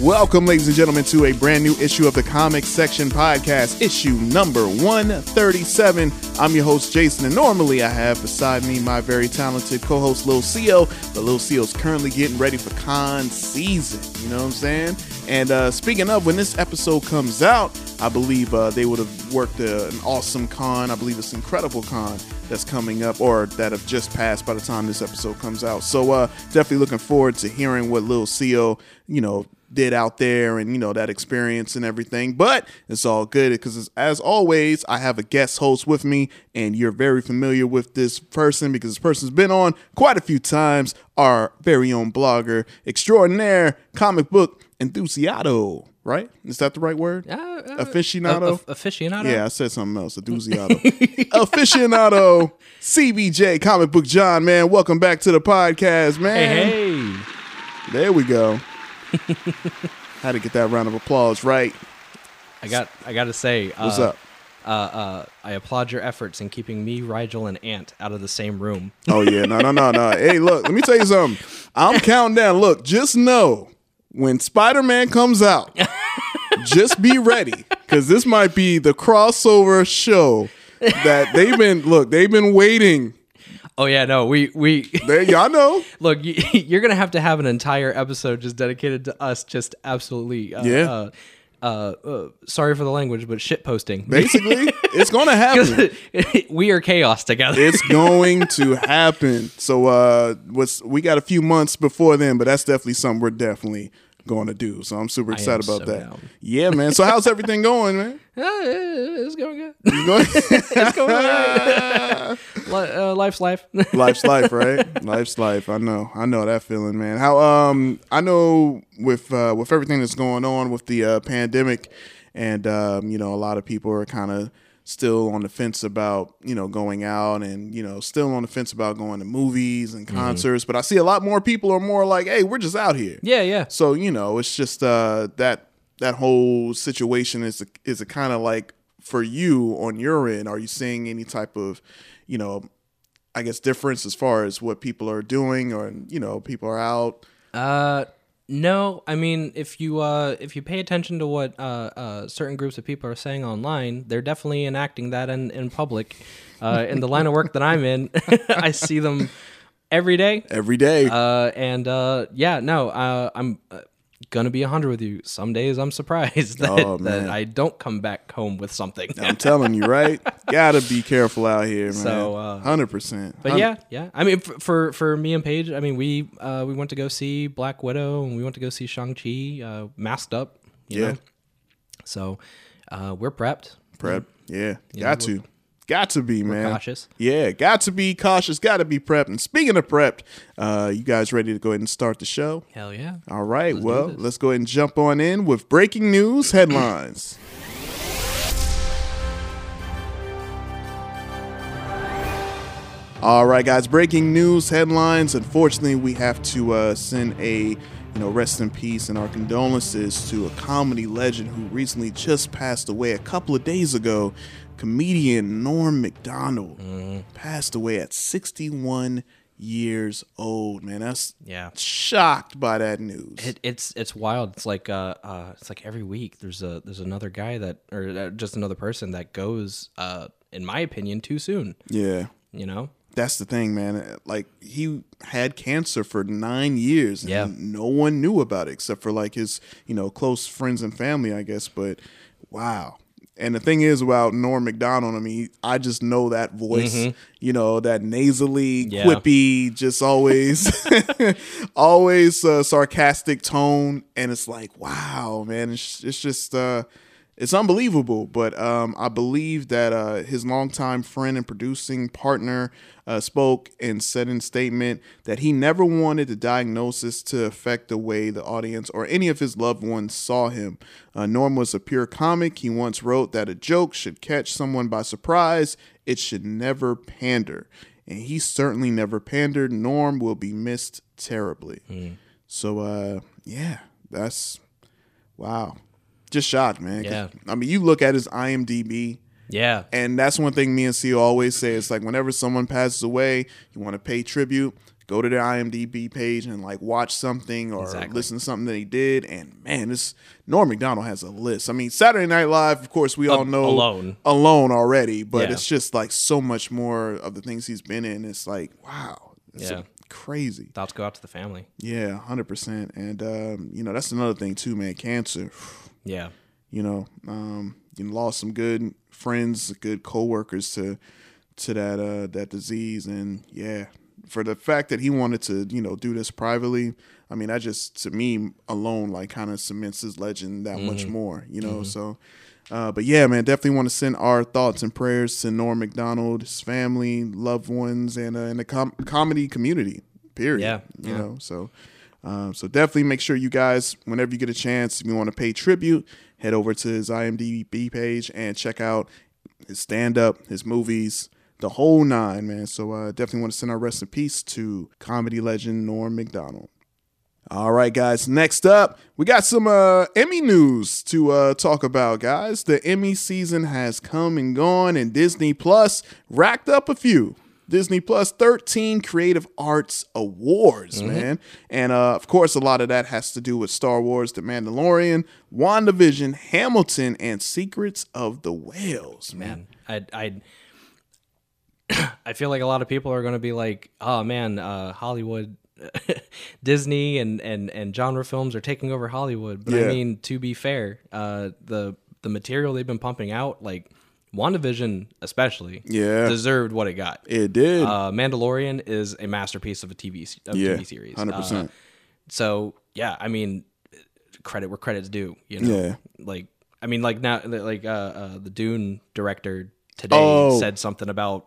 Welcome, ladies and gentlemen, to a brand new issue of the Comic Section Podcast, issue number 137. I'm your host, Jason, and normally I have beside me my very talented co host, Lil Co. But Lil Co's currently getting ready for con season. You know what I'm saying? And uh, speaking of, when this episode comes out, I believe uh, they would have worked uh, an awesome con. I believe it's Incredible Con that's coming up, or that have just passed by the time this episode comes out. So uh, definitely looking forward to hearing what Lil Co. you know did out there and you know that experience and everything but it's all good because as always i have a guest host with me and you're very familiar with this person because this person's been on quite a few times our very own blogger extraordinaire comic book enthusiado right is that the right word Uh, uh, aficionado a- aficionado. yeah, I said something else. Enthusiado. Aficionado. CBJ, comic book John, man. Welcome back to the podcast, man. Hey, hey. There we go. Had to get that round of applause right. I got. I got to say. Uh, What's up? Uh, uh, I applaud your efforts in keeping me, Rigel, and Ant out of the same room. Oh yeah, no, no, no, no. Hey, look, let me tell you something. I'm counting down. Look, just know when Spider-Man comes out, just be ready because this might be the crossover show that they've been. Look, they've been waiting. Oh yeah, no, we we There, y'all know. look. You, you're gonna have to have an entire episode just dedicated to us, just absolutely. Uh, Yeah. Uh, uh, uh, sorry for the language, but shit posting. Basically, it's gonna happen. we are chaos together. It's going to happen. So uh what's we got a few months before then, but that's definitely something we're definitely going to do. So I'm super excited about so that. down. Yeah, man. So how's everything going, man? It's going good. You going- It's going. Li- uh, life's life. Life's life, right? Life's life. I know. I know that feeling, man. How um I know with uh with everything that's going on with the uh pandemic and um you know a lot of people are kind of still on the fence about, you know, going out and, you know, still on the fence about going to movies and concerts, but I see a lot more people are more like, "Hey, we're just out here." yeah, yeah. So, you know, it's just uh that that whole situation is a, is a kind of like for you on your end, are you seeing any type of, you know, I guess difference as far as what people are doing or you know, people are out. Uh, no. I mean, if you uh, if you pay attention to what uh, uh, certain groups of people are saying online, they're definitely enacting that in in public. Uh, in the line of work that I'm in, I see them every day. Every day. Uh, and uh, yeah, no, uh, I'm uh, gonna be a hundred with you. Some days I'm surprised that, Oh, that I don't come back home with something. I'm telling you, right? Gotta be careful out here, man. So, uh, Hundred percent. But yeah, yeah. I mean, for, for for me and Paige, I mean, we uh, we went to go see Black Widow and we went to go see Shang Chi, uh, masked up. You Yeah. Know? So uh, we're prepped. prep. Yeah, got to, got to be, man. cautious. Yeah, got to be cautious. Got to be prepped. And speaking of prepped, uh, you guys ready to go ahead and start the show? Hell yeah. All right. do well, let's go ahead and jump on in with breaking news headlines. All right, guys. Breaking news headlines. Unfortunately, we have to uh, send a you know rest in peace and our condolences to a comedy legend who recently just passed away a couple of days ago. Comedian Norm Macdonald passed away at 61 years old. Man, that's Yeah. shocked by that news. It, it's it's wild. It's like uh, uh it's like every week there's a there's another guy that or uh, just another person that goes uh in my opinion too soon. yeah. You know. That's the thing, man. Like he had cancer for nine years, and Yeah. no one knew about it except for like his, you know, close friends and family, I guess. But wow. And the thing is about Norm McDonald, I mean, I just know that voice, you know, that nasally, Yeah. quippy, just always, always uh, sarcastic tone, and it's like, wow, man, it's, it's just, uh, it's unbelievable. But um, I believe that uh, his longtime friend and producing partner uh, spoke and said in statement that he never wanted the diagnosis to affect the way the audience or any of his loved ones saw him. Uh, Norm was a pure comic. He once wrote that a joke should catch someone by surprise. It should never pander. And he certainly never pandered. Norm will be missed terribly. So, uh, yeah, that's wow. Just shocked, man. Yeah. I mean, you look at his IMDb, Yeah. and that's one thing me and CEO always say. It's like whenever someone passes away, you want to pay tribute, go to their IMDb page and like watch something or Exactly. listen to something that he did. And man, this Norm McDonald has a list. I mean, Saturday Night Live, of course, we all know alone. alone already, but Yeah. it's just like so much more of the things he's been in. It's like wow, it's Yeah. crazy. Thoughts go out to the family. Yeah, hundred percent. And um, you know, that's another thing too, man. Cancer. Yeah. You know, um, you lost some good friends, good coworkers to to that uh that disease, and yeah, for the fact that he wanted to, you know, do this privately. I mean, that just to me alone, like, kind of cements his legend that much more. You know, so. Uh, but yeah, man, definitely want to send our thoughts and prayers to Norm McDonald, his family, loved ones, and uh, and the com- comedy community. Period. Yeah, you yeah. know. So, um, so definitely make sure you guys, whenever you get a chance, if you want to pay tribute, head over to his IMDb page and check out his stand up, his movies, the whole nine, man. So uh, definitely want to send our rest in peace to comedy legend Norm McDonald. All right, guys. Next up, we got some uh, Emmy news to uh, talk about, guys. The Emmy season has come and gone, and Disney Plus racked up a few. Disney Plus 13 Creative Arts Awards, man. And uh, of course, a lot of that has to do with Star Wars, The Mandalorian, WandaVision, Hamilton, and Secrets of the Whales, man. man i i i feel like a lot of people are going to be like oh man uh hollywood disney and and and genre films are taking over hollywood but Yeah. i mean to be fair uh the the material they've been pumping out like WandaVision especially Yeah. deserved what it got It did. uh mandalorian is a masterpiece of a tv of yeah, tv series 100%. Uh, so yeah i mean credit where credit's due you know Yeah. like i mean like now like uh, uh the dune director today Oh. said something about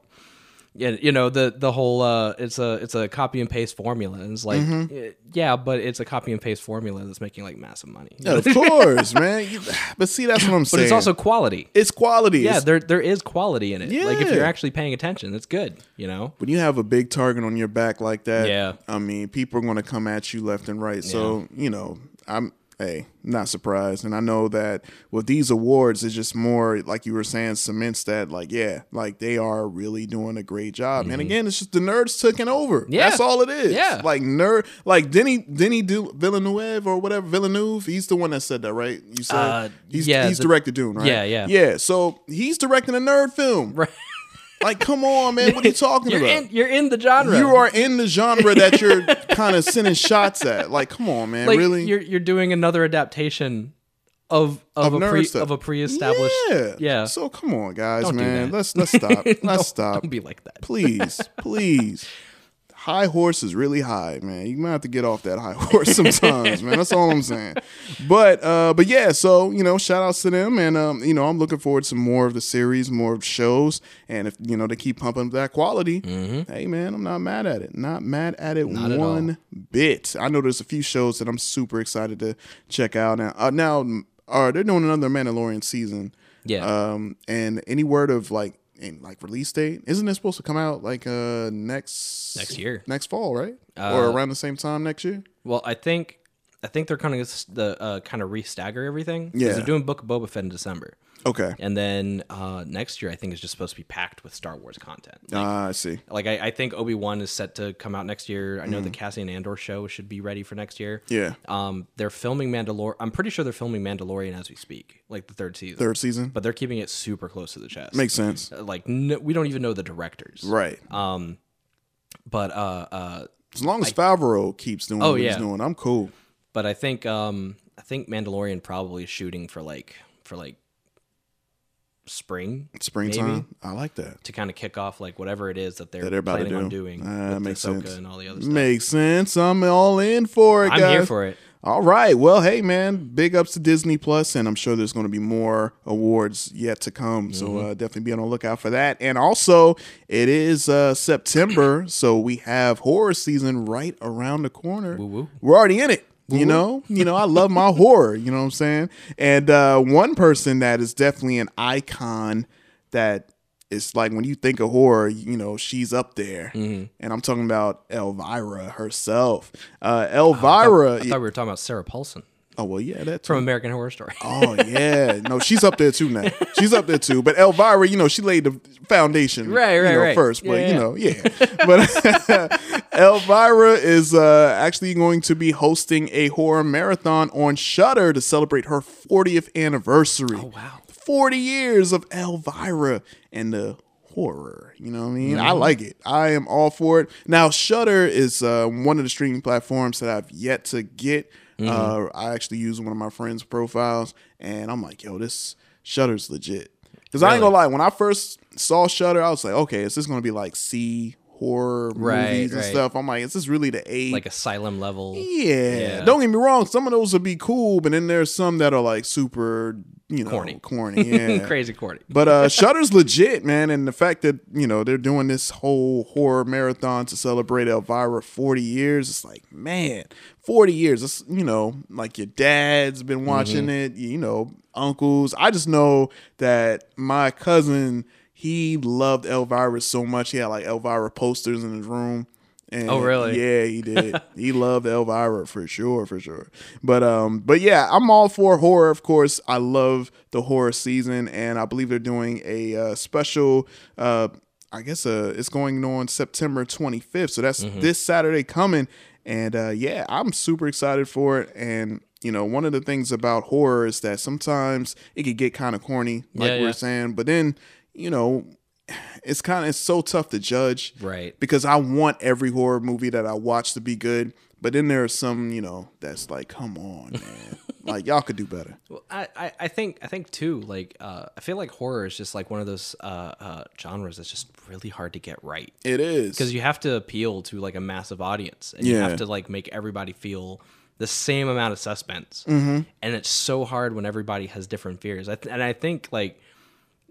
you know the the whole uh, it's a it's a copy and paste formula. And it's like Mm-hmm. eh, yeah, but it's a copy and paste formula that's making like massive money. Yeah, of course, man. But see, that's what I'm saying. But it's also quality. it's quality. Yeah, It's- there there is quality in it. Yeah. Like if you're actually paying attention, it's good. You know. when you have a big target on your back like that, Yeah. I mean, people are going to come at you left and right. So, you know, I'm, hey, not surprised. And I know that with these awards, it's just more, like you were saying, cements that, like, yeah, like they are really doing a great job. And again, it's just the nerds taking over. Mm-hmm. Yeah. That's all it is. Yeah. Like, nerd, like Denny, Denny du- Villeneuve or whatever, Villeneuve, he's the one that said that, right? You said Uh, he's, yeah, he's the- directed Dune, right? Yeah, yeah. Yeah. So he's directing a nerd film. Right. Like, come on, man. What are you talking You're about? in you're in the genre. You are in the genre that you're kind of sending shots at. Like, come on, man, like really? you're you're doing another adaptation of of, Of a pre stuff. of a pre-established yeah, yeah. So come on, guys, Don't do man. Let's let's stop. Let's stop. Don't be like that. please, please. High horse is really high, man. You might have to get off that high horse sometimes, man. That's all I'm saying. But uh, but yeah, so you know, shout outs to them, and um, you know, I'm looking forward to more of the series, more of shows, and if you know they keep pumping that quality, hey man, I'm not mad at it. Not mad at it Mm-hmm. Not at one bit. I know there's a few shows that I'm super excited to check out. Now, uh, now, uh, they're doing another Mandalorian season. Yeah. Um, and any word of like, in like release date? Isn't it supposed to come out like uh next Next year. next fall, right? or around the same time next year? Well, I think I think they're kind of the uh, kind of restagger everything. Yeah. they're doing Book of Boba Fett in December, Okay. and then uh, next year I think is just supposed to be packed with Star Wars content. Ah, I see. Like I, I think Obi Wan is set to come out next year. I know the Cassian Andor show should be ready for next year. Mm. Yeah. Um, they're filming Mandalorian. I'm pretty sure they're filming Mandalorian as we speak, like the third season. Third season But they're keeping it super close to the chest. makes sense, Uh, like no, we don't even know the directors. right? Um, But uh, uh, as long as Favreau keeps doing Oh, what he's yeah. doing, I'm cool. but I think um, I think Mandalorian probably is shooting for like for like spring Springtime, maybe, I like that. to kind of kick off like whatever it is that they're, That they're about to planning do. on doing Ah, with makes Ahsoka sense. and all the other stuff. Makes sense. I'm all in for it, I'm guys. here for it. All right. Well, hey, man, big ups to Disney Plus, and I'm sure there's going to be more awards yet to come. So uh, definitely be on the lookout for that. And also, it is uh, September, so we have horror season right around the corner. Woo-woo. We're already in it. You know, you know, I love my horror. You know what I'm saying? And uh, one person that is definitely an icon that is like when you think of horror, you know, she's up there. And I'm talking about Elvira herself. Uh, Elvira. I thought we were talking about Sarah Paulson oh well, yeah, that's from American Horror Story. Oh yeah, no, she's up there too now. She's up there too. But Elvira, you know, she laid the foundation, Right, you right, know, right. first. But Yeah, you know, yeah. But Elvira is uh, actually going to be hosting a horror marathon on Shudder to celebrate her 40th anniversary. Oh wow. 40 years of Elvira and the horror. You know what I mean? I Mm-hmm. like it. I am all for it. Now, Shudder is uh, one of the streaming platforms that I've yet to get. Mm-hmm. Uh, I actually use one of my friends' profiles, and I'm like, yo, this Shudder's legit. Because I ain't Really? gonna lie, when I first saw Shudder, I was like, okay, is this gonna be like C horror Right, movies and right. stuff? I'm like, is this really the A? like asylum level. Yeah. Yeah. Don't get me wrong. Some of those would be cool, but then there's some that are like super, you know, Corny. Corny. Yeah. Crazy corny. But uh Shudder's legit, man, and the fact that, you know, they're doing this whole horror marathon to celebrate Elvira 40 years, it's like, man, 40 years. It's, you know, like your dad's been watching it, you know, uncles. I just know that my cousin, he loved Elvira so much. He had like Elvira posters in his room. And Oh, really? Yeah, he did. he loved Elvira for sure, for sure. But um, but yeah, I'm all for horror. Of course, I love the horror season, and I believe they're doing a uh, special. Uh, I guess uh, it's going on September 25th, so that's Mm-hmm. this Saturday coming. And uh, yeah, I'm super excited for it. And you know, one of the things about horror is that sometimes it could get kind of corny, like Yeah, we're yeah. saying. But then, you know, it's kind of it's so tough to judge, Right. Because I want every horror movie that I watch to be good, but then there are some, you know, that's like, come on, man, like y'all could do better. Well, I, I, I think I think too. Like uh, I feel like horror is just like one of those uh, uh, genres that's just really hard to get right It is because you have to appeal to like a massive audience and you have to like make everybody feel the same amount of suspense. Mm-hmm. And it's so hard when everybody has different fears. I th- and I think like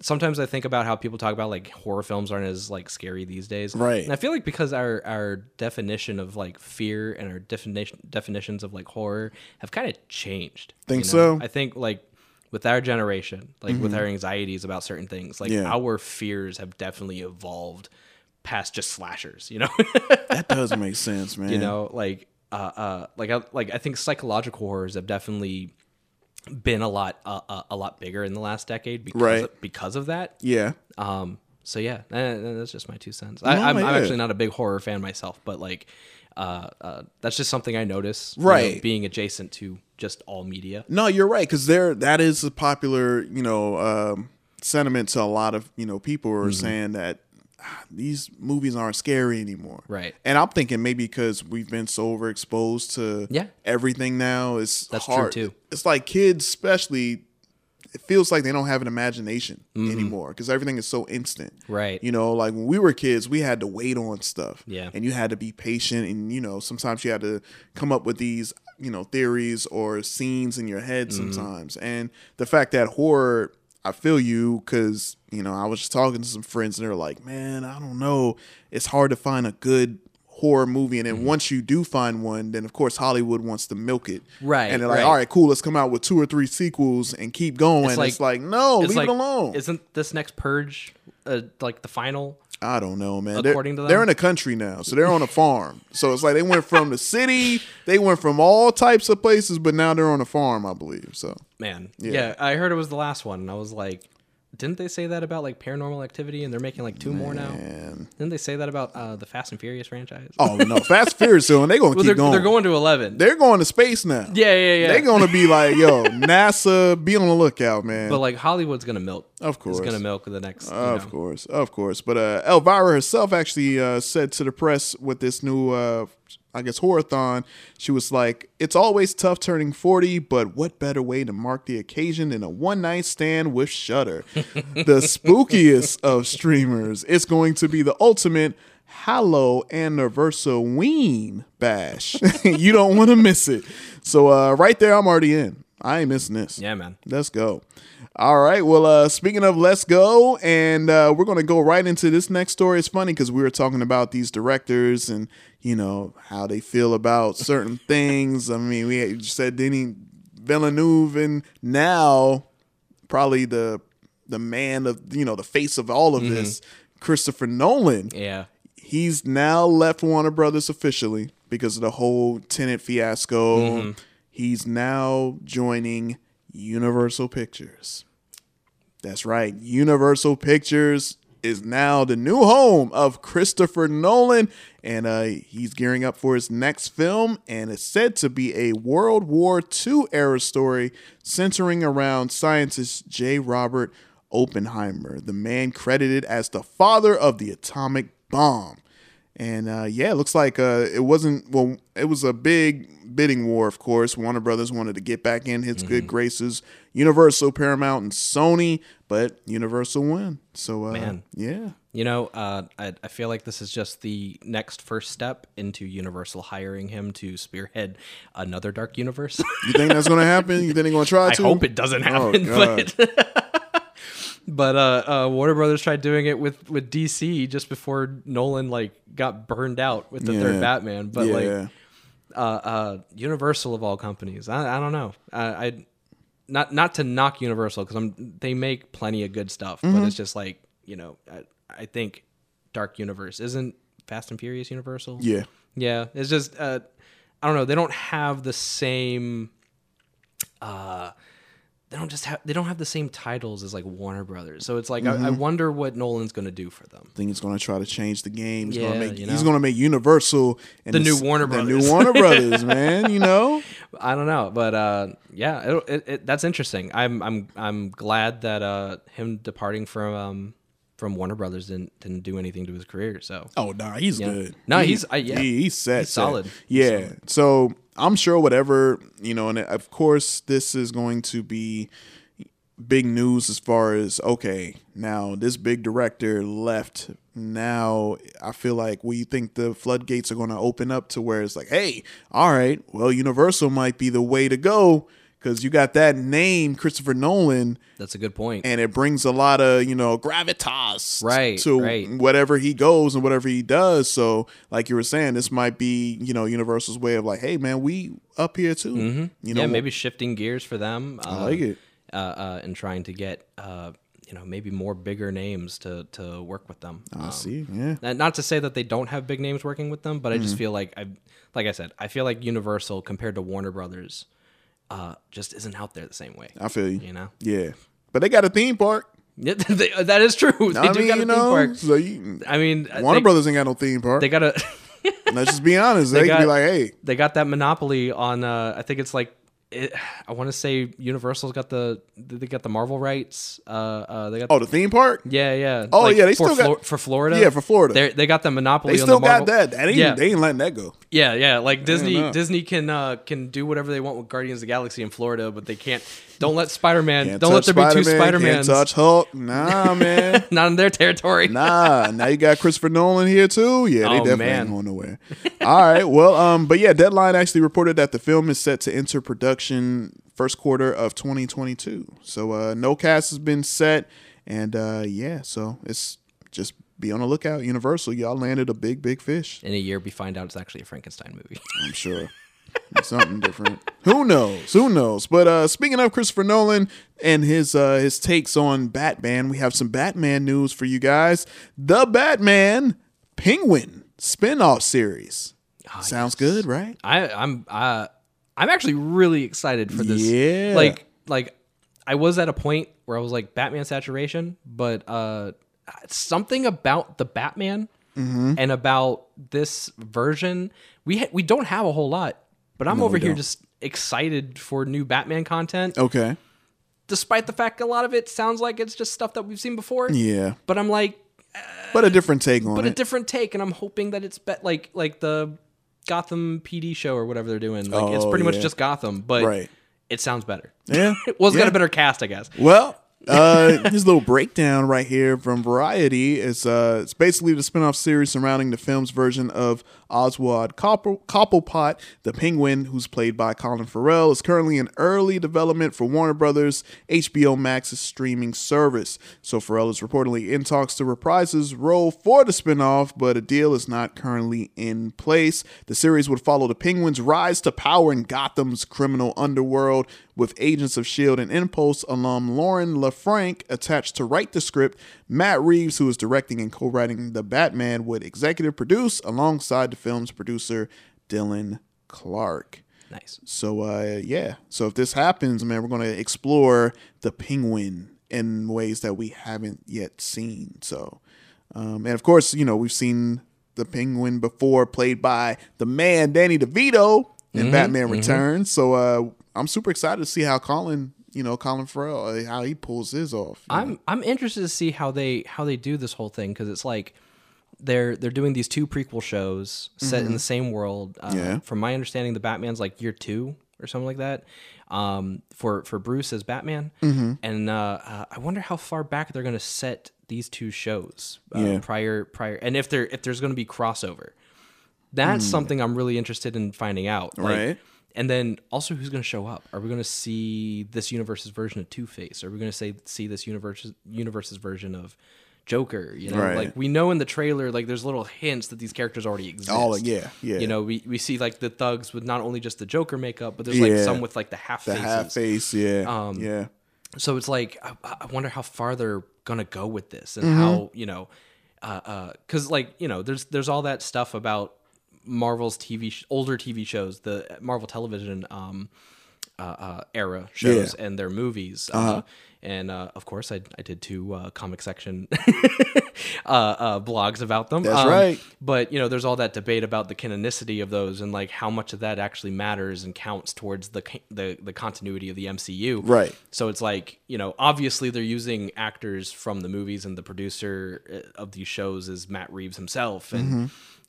sometimes I think about how people talk about like horror films aren't as like scary these days. Right. And I feel like because our our definition of like fear and our definition definitions of like horror have kind of changed. Think you know? so? Mm-hmm. I think like with our generation, like with our anxieties about certain things, like Yeah. our fears have definitely evolved past just slashers, you know? that does make sense, man. you know, like uh uh like I, like I think psychological horrors have definitely been a lot uh, uh, a lot bigger in the last decade because Right. of, because of that. yeah, Um, so yeah, eh, that's just my two cents. I, No, I'm, I'm yeah. actually not a big horror fan myself, but like, uh, uh, that's just something I notice, you know, Right. being adjacent to just all media. no, you're right because there that is a popular, you know, um, sentiment to a lot of you know people Mm-hmm. are saying that these movies aren't scary anymore, Right. And I'm thinking maybe because we've been so overexposed to Yeah. everything now, it's That's true, too. It's like kids, especially. It feels like they don't have an imagination anymore because everything is so instant. Mm-hmm. Right. You know, like when we were kids, we had to wait on stuff. Yeah. And you had to be patient. And, you know, sometimes you had to come up with these, you know, theories or scenes in your head Mm-hmm. sometimes. And the fact that horror, I feel you because, you know, I was just talking to some friends and they're like, man, I don't know. It's hard to find a good horror movie. And then Mm-hmm. once you do find one, then of course Hollywood wants to milk it. Right, And they're like, right. all right, cool, let's come out with two or three sequels and keep going. It's like, like- no, It's leave like, it alone. Isn't this next purge uh, like the final? I don't know, man. According they're, to they're in a country now, so they're on a farm. So it's like they went from the city, they went from all types of places, but now they're on a farm, I believe. So Man, Yeah. yeah. I heard it was the last one, and I was like, didn't they say that about like Paranormal Activity, and they're making like two more now? Didn't they say that about uh, the Fast and Furious franchise? oh no, Fast and Furious soon. They're gonna well, keep they're, going. they're going to eleven. They're going to space now. yeah, yeah, yeah. They're gonna be like, yo, NASA, be on the lookout, man. but like Hollywood's gonna milk. Of course. is gonna milk the next. Of know. course, of course. But uh, Elvira herself actually uh, said to the press with this new, uh, I guess, Horathon, she was like, "It's always tough turning forty, but what better way to mark the occasion than a one night stand with Shudder, the spookiest of streamers? It's going to be the ultimate." Hallow Anniversary Bash. you don't want to miss it. So uh, right there, I'm already in. I ain't missing this. Yeah, man. Let's go. All right. Well, uh, speaking of let's go, and uh, we're going to go right into this next story. It's funny because we were talking about these directors and, you know, how they feel about certain things. I mean, we said Denis Villeneuve, and now probably the the man of, you know, the face of all of this, Christopher Nolan Yeah. he's now left Warner Brothers officially because of the whole Tenet fiasco. He's now joining Universal Pictures. That's right. Universal Pictures is now the new home of Christopher Nolan, and uh, he's gearing up for his next film, and it's said to be a World War II era story centering around scientist J. Robert Oppenheimer, the man credited as the father of the atomic bomb. And uh, yeah, it looks like uh, it wasn't. Well, it was a big bidding war, of course. Warner Brothers wanted to get back in its good graces. Universal, Paramount, and Sony, but Universal won. So uh, Man. yeah, You know, uh, I, I feel like this is just the next first step into Universal hiring him to spearhead another Dark Universe. you think that's gonna happen? You think they're gonna try I to? hope it doesn't Oh, happen, God. but but uh, uh, Warner Brothers tried doing it with with DC just before Nolan like got burned out with the Yeah. third Batman. But yeah, like uh, uh, Universal of all companies, I, I don't know. I, I not not to knock Universal because I'm they make plenty of good stuff, Mm-hmm. but it's just like you know I, I think Dark Universe isn't Fast and Furious Universal. yeah, Yeah, it's just uh, I don't know. They don't have the same. Uh, they don't just have they don't have the same titles as like Warner Brothers. So it's like I, I Mm-hmm. wonder what Nolan's going to do for them. I think he's gonna try to change the game. He's Yeah, gonna make you he's gonna make Universal and The new Warner the Brothers. new Warner Brothers, man. You know, I don't know, but uh, yeah, it, it, it, that's interesting. I'm I'm I'm glad that uh, him departing from um, from Warner Brothers didn't didn't do anything to his career. So Oh no, he's Yeah. good. No, He- he's- I- yeah. he- he's set, He's set. solid. He's Yeah. So I'm sure whatever you know, and of course this is going to be big news as far as okay, now this big director left. Now I feel like we think the floodgates are going to open up to where it's like, hey, all right, well, Universal might be the way to go because you got that name, Christopher Nolan that's a good point. and it brings a lot of you know gravitas Right, to right. whatever he goes and whatever he does so like you were saying this might be you know universal's way of like hey man we up here too you know Mm-hmm. yeah, maybe shifting gears for them. I like it. Uh, uh, and trying to get uh, you know maybe more bigger names to to work with them. i Um, see yeah not to say that they don't have big names working with them, but I Mm-hmm. just feel like I, like I said, I feel like Universal compared to Warner Brothers, uh, just isn't out there the same way. i feel you You know, yeah but they got a theme park Yeah, they, that is true. They i do mean got a theme know park. so you, I mean, warner they, brothers ain't got no theme park they got a let's just be honest they, can be like hey they got that monopoly on. Uh, I think it's like. It, I want to say Universal's got the they got the Marvel rights. Uh, uh, they got oh the theme park Yeah, yeah. Oh, yeah, they for still got- for Florida. Yeah, for Florida. They they got the monopoly. they on still the got Marvel. that that ain't, Yeah. they ain't letting that go Yeah, yeah. Like Disney. Disney can uh, can do whatever they want with Guardians of the Galaxy in Florida, but they can't. Don't let Spider Man. Don't let there be two Spider-Man, Spider Mans. touch hulk nah man Not in their territory. Nah, now you got Christopher Nolan here too. Yeah, they Oh, definitely man. ain't going nowhere. All right, well, um, but yeah, Deadline actually reported that the film is set to enter production first quarter of 2022. So uh, no cast has been set, and uh, yeah, so it's just be on the lookout. Universal, y'all landed a big, big fish. In a year, we find out it's actually a Frankenstein movie. I'm sure. Something different. Who knows? Who knows? But uh speaking of Christopher Nolan and his uh his takes on Batman, we have some Batman news for you guys. The Batman Penguin spin-off series. Sounds good, right? I, I'm uh, I'm actually really excited for this. Yeah. Like like I was at a point where I was like Batman saturation, but uh, something about the Batman Mm-hmm. and about this version, we ha- we don't have a whole lot, but I'm over here don't. just excited for new Batman content. Okay. Despite the fact a lot of it sounds like it's just stuff that we've seen before. Yeah. But I'm like, But a different take on but it. a different take, and I'm hoping that it's be- like like the Gotham PD show or whatever they're doing. Like it's Oh, pretty much just Gotham, but Right. it sounds better. yeah. well, it's got a better cast, I guess. Well, uh, this little breakdown right here from Variety is uh, it's basically the spin-off series surrounding the film's version of Oswald Coppel- Cobblepot, the Penguin, who's played by Colin Farrell, is currently in early development for Warner Brothers HBO Max's streaming service. So Farrell is reportedly in talks to reprise his role for the spin-off, but a deal is not currently in place. The series would follow the Penguin's rise to power in Gotham's criminal underworld, with Agents of S.H.I.E.L.D. and Impulse alum Lauren LeFranc attached to write the script. Matt Reeves, who is directing and co writing The Batman, would executive produce alongside the film's producer, Dylan Clark. Nice. So, uh, yeah. So, if this happens, man, we're going to explore the penguin in ways that we haven't yet seen. So, um, and of course, you know, we've seen the penguin before, played by the man Danny DeVito in Batman Returns. So, uh, I'm super excited to see how Colin, you know, Colin Farrell, uh, how he pulls his off. I'm I'm interested to see how they how they do this whole thing because it's like they're they're doing these two prequel shows set in the same world. Uh, Yeah. From my understanding, the Batman's like year two or something like that. Um, for for Bruce as Batman, and uh, uh, I wonder how far back they're going to set these two shows uh, Yeah. prior prior, and if there if there's going to be crossover. That's something I'm really interested in finding out. Like, Right. And then also, who's going to show up? Are we going to see this universe's version of Two Face? Are we going to say see this universe universe's version of Joker? You know, Right. like we know in the trailer, like there's little hints that these characters already exist. Oh, yeah, yeah. You know, we, we see like the thugs with not only just the Joker makeup, but there's like Yeah. some with like the half the half face, yeah. Um, yeah. So it's like I, I wonder how far they're gonna go with this, and Mm-hmm. how you know, uh, because like you know, there's there's all that stuff about Marvel's TV sh- older TV shows, the Marvel Television um, uh, uh, era shows Yeah. Uh-huh. and their movies. uh and uh, of course, I, I did two uh, comic section uh, uh, blogs about them. That's Um, right. But you know, there's all that debate about the canonicity of those and like how much of that actually matters and counts towards the the, the continuity of the MCU. Right. So it's like, you know, obviously they're using actors from the movies and the producer of these shows is Matt Reeves himself and Mm-hmm.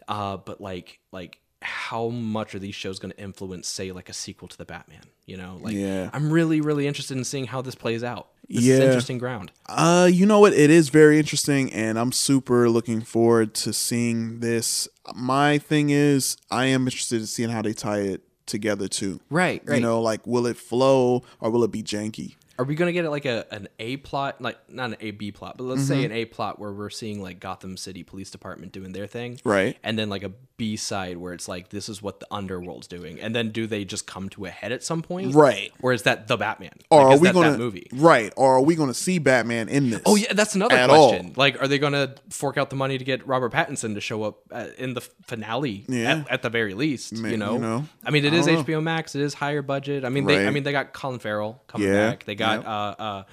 Uh but like like how much are these shows going to influence say like a sequel to the Batman, you know? Like Yeah. I'm really really interested in seeing how this plays out. This is Yeah. interesting ground. Uh, you know what? It is very interesting, and I'm super looking forward to seeing this. My thing is, I am interested in seeing how they tie it together too. Right, right. You know, like will it flow or will it be janky? Are we gonna get it like a an A plot, like not an A B plot, but let's Mm-hmm. say an A plot where we're seeing like Gotham City Police Department doing their thing, Right. And then like a B side where it's like this is what the underworld's doing, and then do they just come to a head at some point, Right. Or is that the Batman? Or Like, are is we that gonna that movie? right? Or are we gonna see Batman in this? Oh yeah, that's another question. all. Like, are they gonna fork out the money to get Robert Pattinson to show up uh, in the finale? Yeah. At, at the very least, Ma- you know. you know, I mean, it I is don't know. HBO Max. It is higher budget. I mean, they. I mean, they got Colin Farrell coming Yeah. back. They got Yep. uh, uh,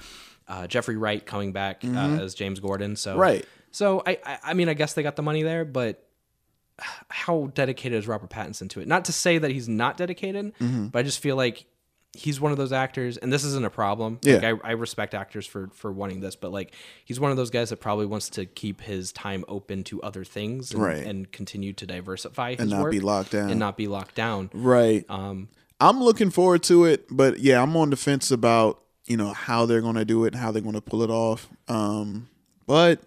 uh, Jeffrey Wright coming back uh, as James Gordon. So Mm-hmm. Right. So I, I, I mean, I guess they got the money there, but how dedicated is Robert Pattinson to it? Not to say that he's not dedicated, Mm-hmm. but I just feel like he's one of those actors, and this isn't a problem. Yeah. Like I, I respect actors for for wanting this, but like he's one of those guys that probably wants to keep his time open to other things, and, Right. and continue to diversify his And not be locked down. and not be locked down. Right. Um, I'm looking forward to it, but yeah, I'm on the fence about you know how they're gonna do it, and how they're gonna pull it off. Um, but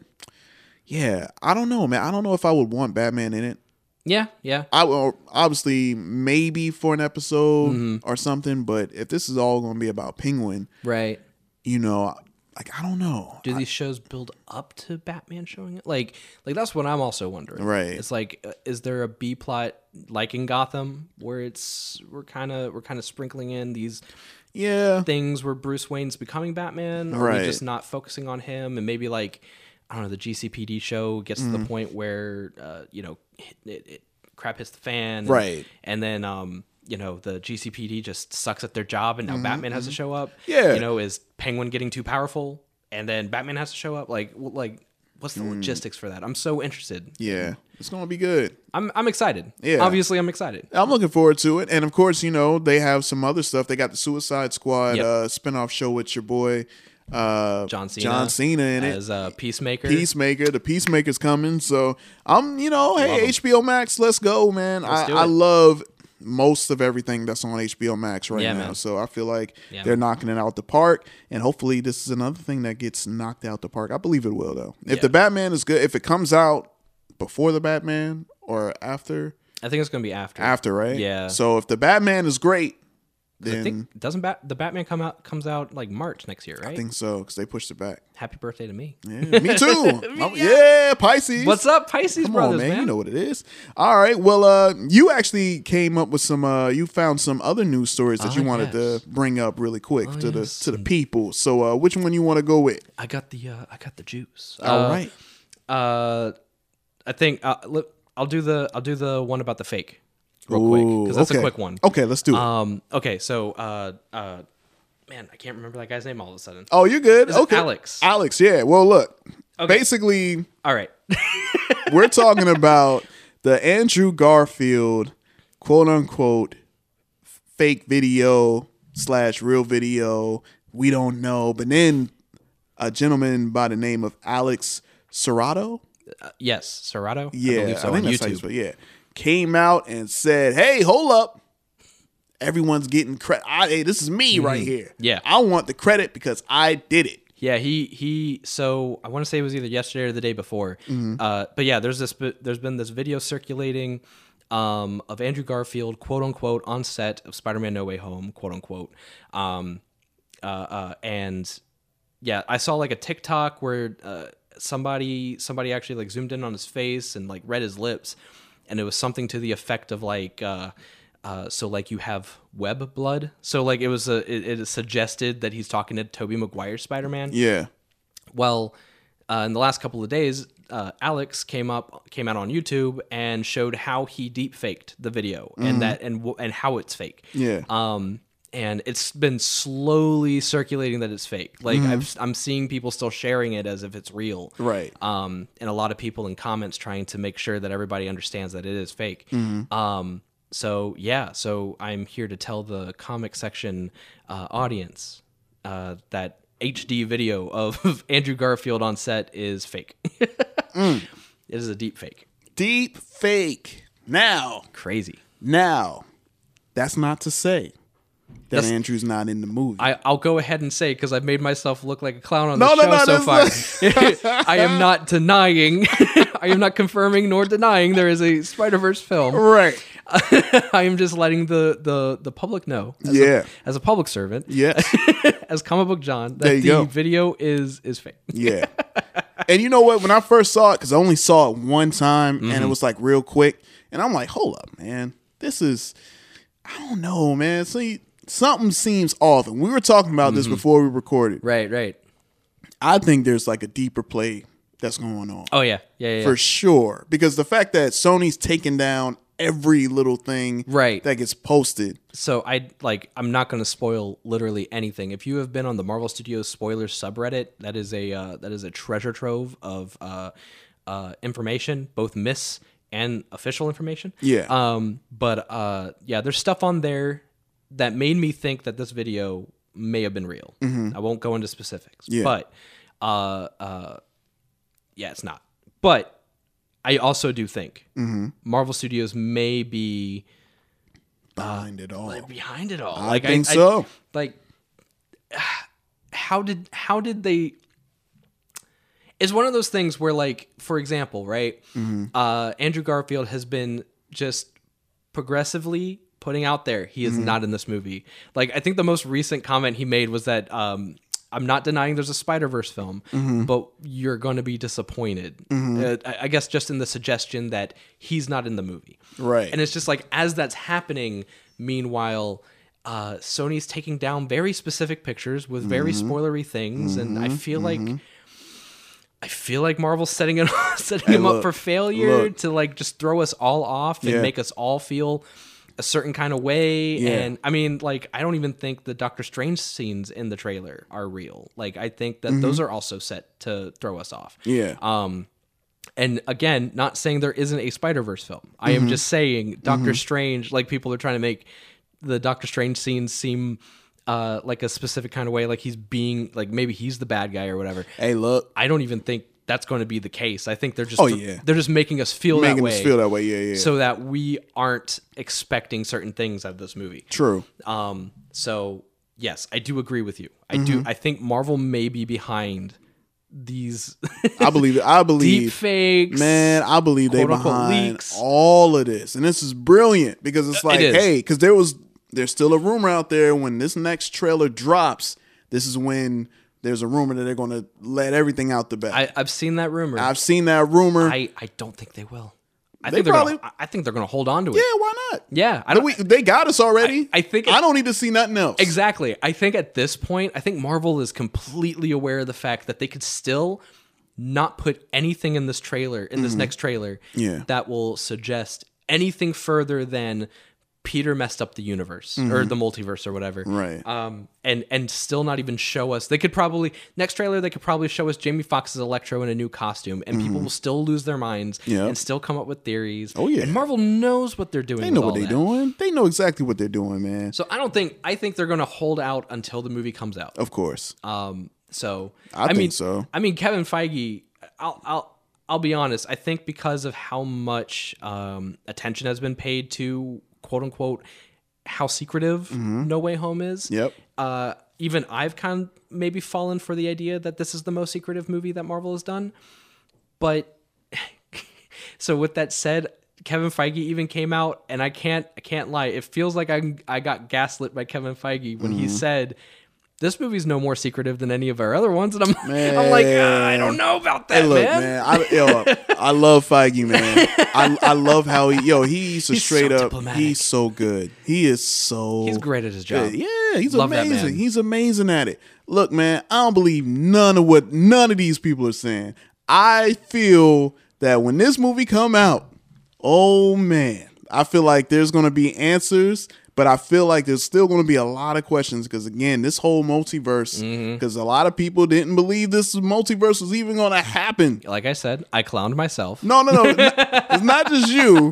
yeah, I don't know, man. I don't know if I would want Batman in it. yeah, yeah, I will obviously maybe for an episode Mm-hmm. or something, but if this is all gonna be about Penguin, right. you know, like I don't know. do these shows build up to Batman showing it? Like, like that's what I'm also wondering. Right. It's like, uh, is there a B plot like in Gotham where it's we're kind of we're kind of sprinkling in these Yeah, things where Bruce Wayne's becoming Batman, or are Right. we just not focusing on him, and maybe like I don't know, the GCPD show gets Mm. to the point where uh, you know it, it, it crap hits the fan, and, Right. And then um, you know the GCPD just sucks at their job, and now Batman has to show up. Mm-hmm, Yeah. you know, is Penguin getting too powerful, and then Batman has to show up? Like, like what's the logistics for that? I'm so interested. Mm. yeah, it's gonna be good. I'm I'm excited. Yeah. obviously I'm excited. I'm looking forward to it. And of course, you know, they have some other stuff. They got the Suicide Squad Yep. uh spin-off show with your boy uh John Cena, John Cena in it. as uh, Peacemaker. Peacemaker, the Peacemaker's coming. So I'm, you know, hey, Love. HBO Max, let's go, man. Let's I, I love most of everything that's on HBO Max right Yeah, now. man. So I feel like Yeah, they're man. knocking it out the park, and hopefully this is another thing that gets knocked out the park. I believe it will though. If Yeah. the Batman is good, if it comes out before the Batman or after, I think it's gonna be after. after right? Yeah. So if the Batman is great, I then think doesn't Bat the Batman come out comes out like March next year, right? I think so because they pushed it back. Happy birthday to me. Yeah, me too. I'm- yeah, Pisces. What's up, Pisces Come brothers, on, man. man? You know what it is. All right. Well, uh, you actually came up with some. Uh, you found some other news stories that Ah, you wanted yes. to bring up really quick to the to the people. So, uh, which one you want to go with? I got the uh, I got the juice. All uh, right. Uh, I think uh, look, I'll do the I'll do the one about the fake real quick because that's okay. a quick one. Okay, let's do it. Um. Okay. So. Uh. Uh. Man, I can't remember that guy's name all of a sudden. oh, you're good. okay, Alex? Alex. Yeah. Well, look. Okay. Basically, All right. we're talking about the Andrew Garfield quote unquote fake video slash real video. We don't know. But then a gentleman by the name of Alex Serrato. yes, Serato. Yeah, I believe so I think on that's how you YouTube. spell- yeah, came out and said, "Hey, hold up." Everyone's getting credit. Hey, this is me right here. Mm-hmm. Yeah. I want the credit because I did it. Yeah, he he. So I want to say it was either yesterday or the day before. Mm-hmm. Uh, but yeah, there's this. There's been this video circulating um, of Andrew Garfield, quote unquote, on set of Spider-Man: No Way Home, quote unquote. Um, uh, uh, and yeah, I saw like a TikTok where uh, somebody somebody actually like zoomed in on his face and like read his lips, and it was something to the effect of like. Uh, uh, so like you have web blood. So like it was a it, it suggested that he's talking to Tobey Maguire Spider Man. Yeah. Well, uh, in the last couple of days, uh, Alex came up came out on YouTube and showed how he deep faked the video and that and and how it's fake. Yeah. Um, and it's been slowly circulating that it's fake. Like I've, I'm seeing people still sharing it as if it's real. Right. Um, and a lot of people in comments trying to make sure that everybody understands that it is fake. Um, so yeah, so I'm here to tell the comic section uh, audience uh, that HD video of Andrew Garfield on set is fake. It is a deep fake. Deep fake. Now, Crazy. now, that's not to say that That's- Andrew's not in the movie. I, I'll go ahead and say because I've made myself look like a clown on No, the no, show no, so far. I am not denying, I am not confirming nor denying there is a Spider Verse film. right. I am just letting the the the public know. As Yeah. A, as a public servant, Yes. as comic book John, that the go. video is is fake. Yeah. and you know what? When I first saw it, because I only saw it one time and Mm-hmm. it was like real quick, and I'm like, hold up, man. This is, I don't know, man. See, something seems off. And we were talking about this before we recorded. Right, right. I think there's like a deeper play that's going on. Oh yeah, yeah, yeah. For sure. Because the fact that Sony's taking down every little thing Right. that gets posted. so I like I'm not going to spoil literally anything. If you have been on the Marvel Studios spoilers subreddit, that is a uh, that is a treasure trove of uh, uh, information, both miss and official information. Yeah. Um, but uh, yeah, there's stuff on there that made me think that this video may have been real. I won't go into specifics, Mm-hmm. Yeah. but uh, uh, yeah, it's not. But I also do think Mm-hmm. Marvel Studios may be Behind it all. behind it all. I like think so. like, how did how did they? It's one of those things where, like, for example, right? Mm-hmm. Uh, Andrew Garfield has been just progressively putting out there he Mm-hmm. is not in this movie. Like, I think the most recent comment he made was that um, I'm not denying there's a Spider Verse film, Mm-hmm. but you're going to be disappointed. Uh, I guess just in the suggestion that he's not in the movie, Right. And it's just like as that's happening, meanwhile. Uh, Sony's taking down very specific pictures with very Mm-hmm. spoilery things, and I feel like I feel like Marvel's setting it setting him look, up for failure look. to like just throw us all off and Yeah. make us all feel a certain kind of way. Yeah. And I mean, like, I don't even think the Doctor Strange scenes in the trailer are real. Like, I think that those are also set to throw us off. Mm-hmm. Yeah. Um, and again, not saying there isn't a Spider Verse film. I Mm-hmm. am just saying Doctor Strange. Like people are trying to make the Doctor Strange scenes seem uh, like a specific kind of way, like he's being like maybe he's the bad guy or whatever. hey, look. I don't even think that's going to be the case. I think they're just Oh, yeah. they're just making us feel Making that way, us feel that way. Yeah, yeah. so that we aren't expecting certain things out of this movie. True. Um, so yes, I do agree with you. I Mm-hmm. do. I think Marvel may be behind these I believe it. I believe deep fakes. Man, I believe they behind leaks. all of this, and this is brilliant because it's like, is. hey, because there was there's still a rumor out there when this next trailer drops. This is when there's a rumor that they're going to let everything out the bag. I, I've seen that rumor. I've seen that rumor. I, I don't think they will. I They think they're probably- gonna, I think they're going to hold on to it. yeah, why not? Yeah, I don't. we, they got us already. I- I think it- I don't need to see nothing else. Exactly. I think at this point, I think Marvel is completely aware of the fact that they could still not put anything in this trailer, in this next trailer, Mm-hmm. Yeah. that will suggest anything further than Peter messed up the universe or the multiverse or whatever. Mm-hmm. Right. Um, and and still not even show us. They could probably next trailer they could probably show us Jamie Foxx's Electro in a new costume, and people will still lose their minds Mm-hmm. Yep. and still come up with theories. Oh, yeah. And Marvel knows what they're doing. They know what they're that. doing. They know exactly what they're doing, man. So I don't think I think they're going to hold out until the movie comes out. Of course. Um, so I mean, think so. I mean, Kevin Feige. I'll I'll I'll be honest. I think because of how much um, attention has been paid to quote unquote how secretive No Way Home is. Mm-hmm. Yep. Uh, even I've kind of maybe fallen for the idea that this is the most secretive movie that Marvel has done. But so with that said, Kevin Feige even came out, and I can't I can't lie. It feels like I I got gaslit by Kevin Feige when Mm-hmm. he said. This movie's no more secretive than any of our other ones, and I'm, I'm like, "Ah, I don't know about that, Hey, look, man. man. I, yo, I love Feige, man. I, I love how he, yo, he's a He's so straight up. diplomatic. He's so good. He is so. He's great at his job. good. Yeah, he's Love amazing. He's amazing at it. Look, man, I don't believe none of what none of these people are saying. I feel that when this movie come out, oh man, I feel like there's gonna be answers. But I feel like there's still going to be a lot of questions because again, this whole multiverse, Mm-hmm. because a lot of people didn't believe this multiverse was even going to happen. Like I said, I clowned myself. No, no, no. it's not just you.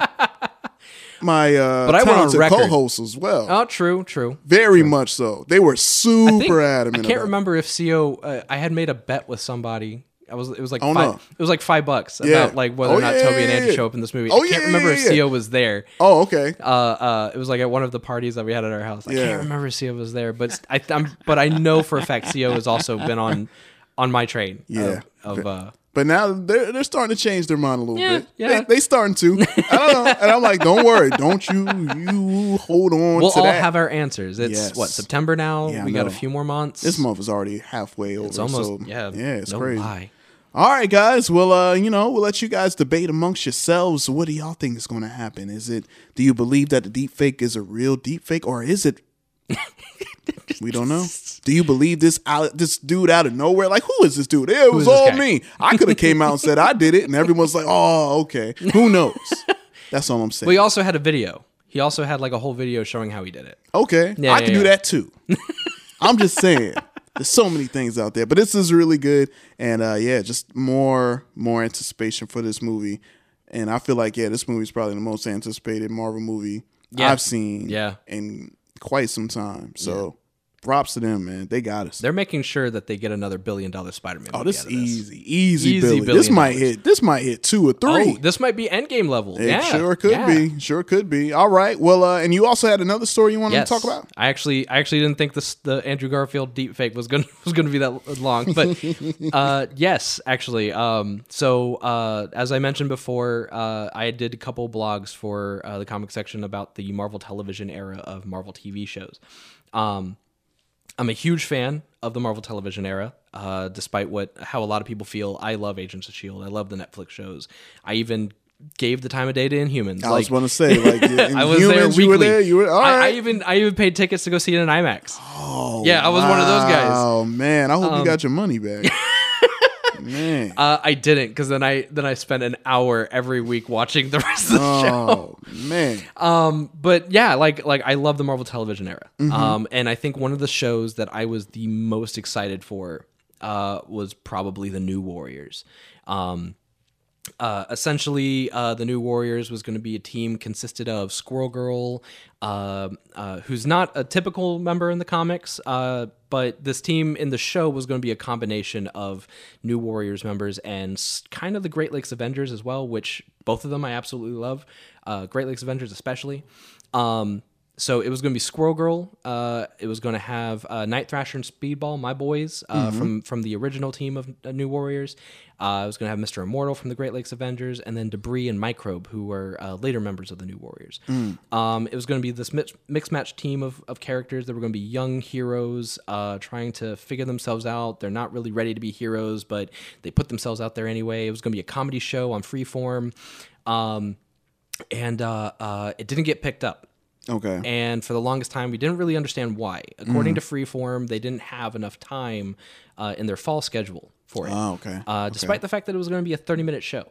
My uh, But I went on talented co-hosts as well. Oh, true, true. Very much so. They were I super think- adamant. I can't remember if CO. Uh, I had made a bet with somebody. I was. It was like Oh, five, no. it was like five bucks Yeah. about like whether Oh, or not yeah, Tobey yeah, and Andy show up in this movie. Oh, I can't remember if. CO was there. Oh, okay. Uh, uh, it was like at one of the parties that we had at our house. I can't remember if CO was there, but I, I'm, but I know for a fact CO has also been on, on my train. Yeah. Of, of uh, But now they're they're starting to change their mind a little Yeah, bit. yeah. They, they starting to. I don't know. And I'm like, don't worry, don't you you hold on we'll to all that. have our answers. It's Yes. what September now. Yeah, we got a few more months. this month is already halfway over. It's almost so, yeah. yeah, it's no crazy. lie. All right, guys. Well, uh, you know, we'll let you guys debate amongst yourselves. What do y'all think is going to happen? Is it? Do you believe that the deep fake is a real deep fake, or is it? we don't know. Do you believe this out, this dude out of nowhere? Like, who is this dude? It was all guy? me. I could have came out and said I did it, and everyone's like, "Oh, okay." Who knows? That's all I'm saying. He also had a video. He also had like a whole video showing how he did it. Okay, Yeah, I yeah, can do that too. I'm just saying. There's so many things out there, but this is really good, and uh, yeah, just more more anticipation for this movie, and I feel like yeah, this movie is probably the most anticipated Marvel movie Yeah. I've seen Yeah. in quite some time. So props to them, man. They got us. They're making sure that they get another billion dollar Spider-Man. oh, movie this this. easy, easy, Easy Billy. billion This might dollars. hit. This might hit two or three. Oh, this might be Endgame level. it yeah, sure could yeah. be. Sure could be. All right. Well, uh, and you also had another story you wanted Yes. to talk about. I actually, I actually didn't think this the Andrew Garfield deepfake was gonna was gonna be that long, but uh, yes, actually. Um, so uh, as I mentioned before, uh, I did a couple blogs for uh, the comic section about the Marvel television era of Marvel TV shows. Um, I'm a huge fan of the Marvel television era. Uh, despite what how a lot of people feel, I love Agents of Shield. I love the Netflix shows. I even gave the time of day to Inhumans. I like, was going to say, like, I was there weekly. You were there. You were all I, I even I even paid tickets to go see it in IMAX. Oh, yeah, I was one of those guys. Um, Oh man, I hope you got your money back. man, Uh, I didn't because then I then I spent an hour every week watching the rest of the show. oh man, Um, but yeah, like like I love the Marvel television era. Mm-hmm. Um, and I think one of the shows that I was the most excited for uh was probably the New Warriors. Um, uh, essentially, uh, the New Warriors was going to be a team consisted of Squirrel Girl, uh, uh, who's not a typical member in the comics, uh, but this team in the show was going to be a combination of New Warriors members and kind of the Great Lakes Avengers as well, which both of them I absolutely love. Uh, Great Lakes Avengers, especially. Um, so it was going to be Squirrel Girl. Uh, it was going to have uh, Night Thrasher and Speedball, my boys uh, from from the original team of uh, New Warriors. Uh, I was going to have Mister Immortal from the Great Lakes Avengers, and then Debris and Microbe, who were uh, later members of the New Warriors. Um, it was going to be this mix, mixed match team of, of characters that were going to be young heroes uh, trying to figure themselves out. They're not really ready to be heroes, but they put themselves out there anyway. It was going to be a comedy show on Freeform, um, and uh, uh, it didn't get picked up. Okay. And for the longest time, we didn't really understand why. According to Freeform, they didn't have enough time uh, in their fall schedule for it. Oh, okay. Uh, despite the fact that it was going to be a 30 minute show,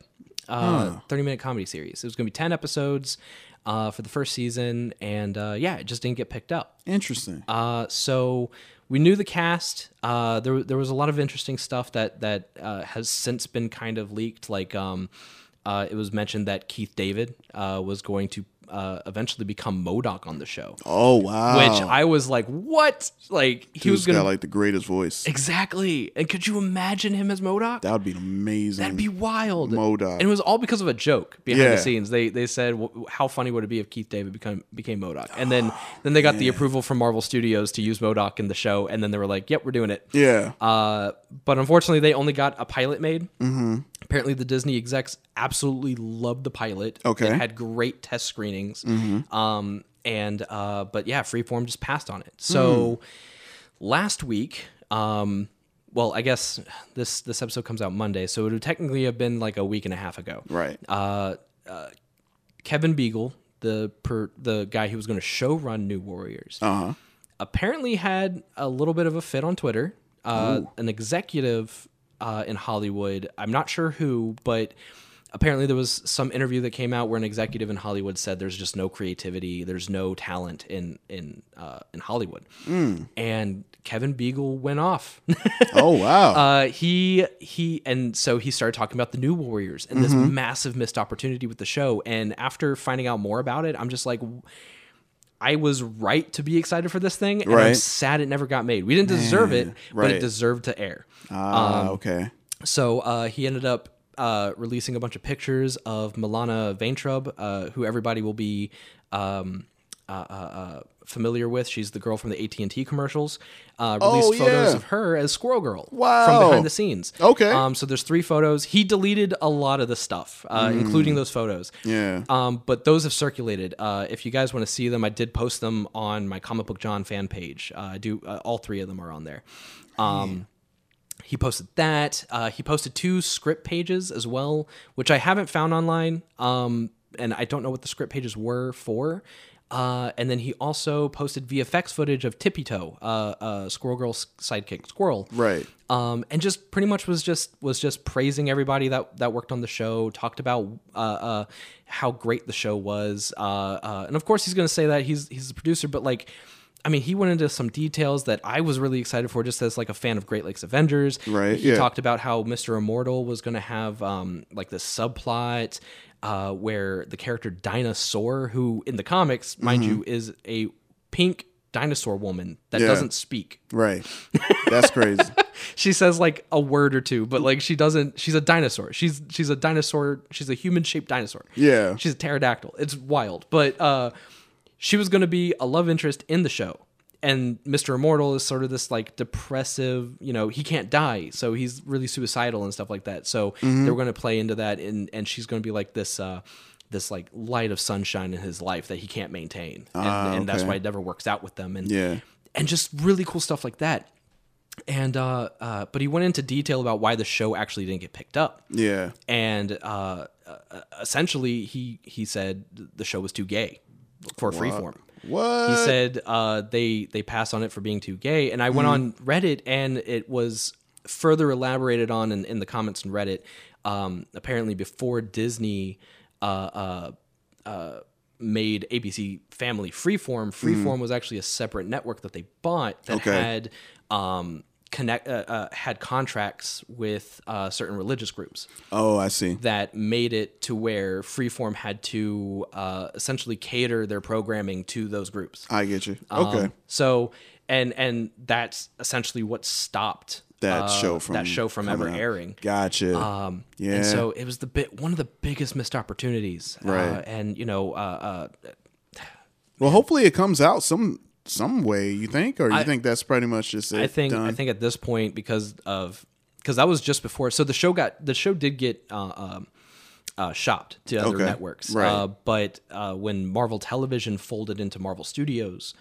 uh, 30 minute comedy series. It was going to be 10 episodes uh, for the first season. And uh, yeah, it just didn't get picked up. Interesting. Uh, so we knew the cast. Uh, there, there was a lot of interesting stuff that that uh, has since been kind of leaked. Like, um, uh, it was mentioned that Keith David uh, was going to uh, eventually become MODOK on the show, oh wow. which I was like, "What?" Like he was gonna got like the greatest voice. exactly. And could you imagine him as MODOK? That would be amazing. That'd be wild. MODOK. And it was all because of a joke behind Yeah. the scenes. They they said, "W- "How funny would it be if Keith David become became MODOK?" And then then they got the approval from Marvel Studios to use MODOK in the show, and then they were like, "Yep, we're doing it." yeah. Uh, but unfortunately, they only got a pilot made. Mm-hmm. Apparently, the Disney execs absolutely loved the pilot. Okay. it had great test screenings. Um, and uh, but yeah, Freeform just passed on it. So last week, um, well, I guess this this episode comes out Monday, so it would technically have been like a week and a half ago. right. Uh, Kevin Biegel, the per, the guy who was going to show run New Warriors, Uh huh. apparently had a little bit of a fit on Twitter. Uh, an executive uh, in Hollywood, I'm not sure who, but apparently there was some interview that came out where an executive in Hollywood said there's just no creativity, there's no talent in in uh, in Hollywood, and Kevin Biegel went off. Oh wow. uh, he he and so he started talking about the new warriors and this massive missed opportunity with the show. And after finding out more about it i'm just like i was right to be excited for this thing and i'm sad it never got made we didn't deserve it but right. it deserved to air Ah, okay. so uh, he ended up uh, releasing a bunch of pictures of Milana Vayntrub, uh, who everybody will be um, familiar with. She's the girl from the AT and T commercials. Uh, released Oh, photos of her as Squirrel Girl from behind the scenes. Okay. Um, so there's three photos. He deleted a lot of the stuff, uh, including those photos. Mm. Yeah. Um, but those have circulated. Uh, if you guys want to see them, I did post them on my Comic Book John fan page. Uh, I do. Uh, all three of them are on there. Um, he posted that. Uh, he posted two script pages as well, which I haven't found online. Um, and I don't know what the script pages were for. Uh, and then he also posted VFX footage of Tippy Toe, uh, uh, Squirrel Girl's sidekick, Squirrel Right. um, and just pretty much was just was just praising everybody that that worked on the show. Talked about uh, uh, how great the show was, uh, uh, and of course he's going to say that he's he's the producer, but like. I mean, he went into some details that I was really excited for, just as like a fan of Great Lakes Avengers. Right, He yeah. talked about how Mister Immortal was going to have um, like this subplot uh, where the character Dinosaur, who in the comics, mind you, is a pink dinosaur woman that Mm-hmm. Yeah. doesn't speak Right. That's crazy. she says like a word or two, but like she doesn't. She's a dinosaur. She's she's a dinosaur. She's a human shaped dinosaur. Yeah. she's a pterodactyl. It's wild, but uh, she was going to be a love interest in the show. And Mr. Immortal is sort of this like depressive, you know, he can't die, so he's really suicidal and stuff like that. So Mm-hmm. they're going to play into that, and and she's going to be like this, uh, this like light of sunshine in his life that he can't maintain, and, and that's Ah, why it never works out with them. And Yeah. and just really cool stuff like that. And uh, uh, but he went into detail about why the show actually didn't get picked up. Yeah. And uh, uh, essentially, he he said the show was too gay for freeform. What? He said uh, they they pass on it for being too gay. And I went on Reddit, and it was further elaborated on in, in the comments in Reddit. Um, apparently, before Disney uh, uh, uh, made ABC Family Freeform, Freeform was actually a separate network that they bought that Okay. had um, connect uh, uh, had contracts with uh, certain religious groups Oh, I see. that made it to where Freeform had to uh, essentially cater their programming to those groups. I get you. Um, Okay. so and and that's essentially what stopped that uh, show from that show from ever out. airing. Gotcha. Um, yeah. And so it was the bit one of the biggest missed opportunities. Uh, Right. and you know, uh, uh, well, hopefully it comes out some some way. You think, or you I- think that's pretty much just it? I think done? I think at this point because of because that was just before. So the show got the show did get uh, um, uh, shopped to other Okay. networks, Right. uh, but uh, when Marvel Television folded into Marvel Studios.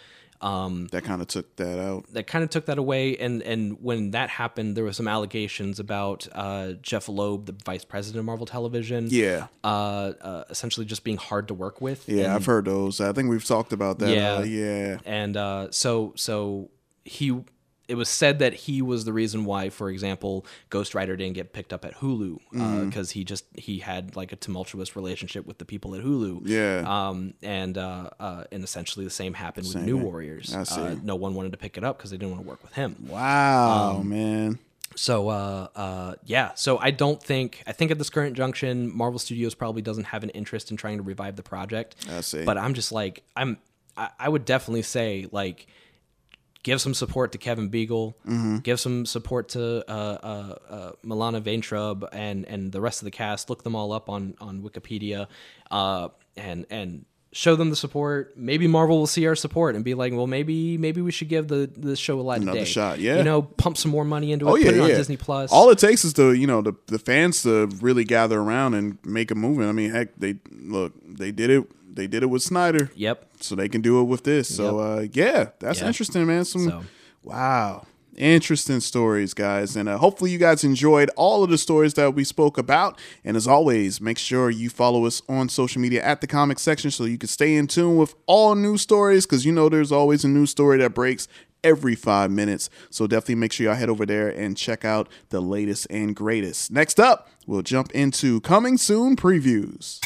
Um, that kind of took that out. that kind of took that away, and and when that happened, there were some allegations about uh, Jeph Loeb, the vice president of Marvel Television, Yeah. uh, uh, essentially just being hard to work with. Yeah, and, I've heard those. I think we've talked about that. Yeah. Uh, yeah. and uh, so so he it was said that he was the reason why for example ghost rider didn't get picked up at hulu Mm-hmm. because he just he had like a tumultuous relationship with the people at hulu Yeah. um and uh, uh and essentially the same happened with new warriors I see. Uh, no one wanted to pick it up because they didn't want to work with him Wow, Um, man. so uh uh yeah so i don't think i think at this current junction marvel studios probably doesn't have an interest in trying to revive the project I see. but i'm just like i'm i, I would definitely say like give some support to kevin biegel Mm-hmm. give some support to uh, uh, uh, milana vayntrub and and the rest of the cast look them all up on on wikipedia uh and and show them the support maybe marvel will see our support and be like well maybe maybe we should give the the show a light Another day shot, yeah. you know pump some more money into it Oh yeah, put it on yeah. disney plus All it takes is to you know the the fans to really gather around and make a movement. I mean, heck, they look they did it. They did it with Snyder. Yep. So they can do it with this. So uh, yeah, that's interesting, man. Some So- wow. Interesting stories, guys. And uh, hopefully, you guys enjoyed all of the stories that we spoke about. And as always, make sure you follow us on social media at the comic section so you can stay in tune with all new stories because you know there's always a new story that breaks every five minutes. So definitely make sure y'all head over there and check out the latest and greatest. Next up, we'll jump into coming soon previews.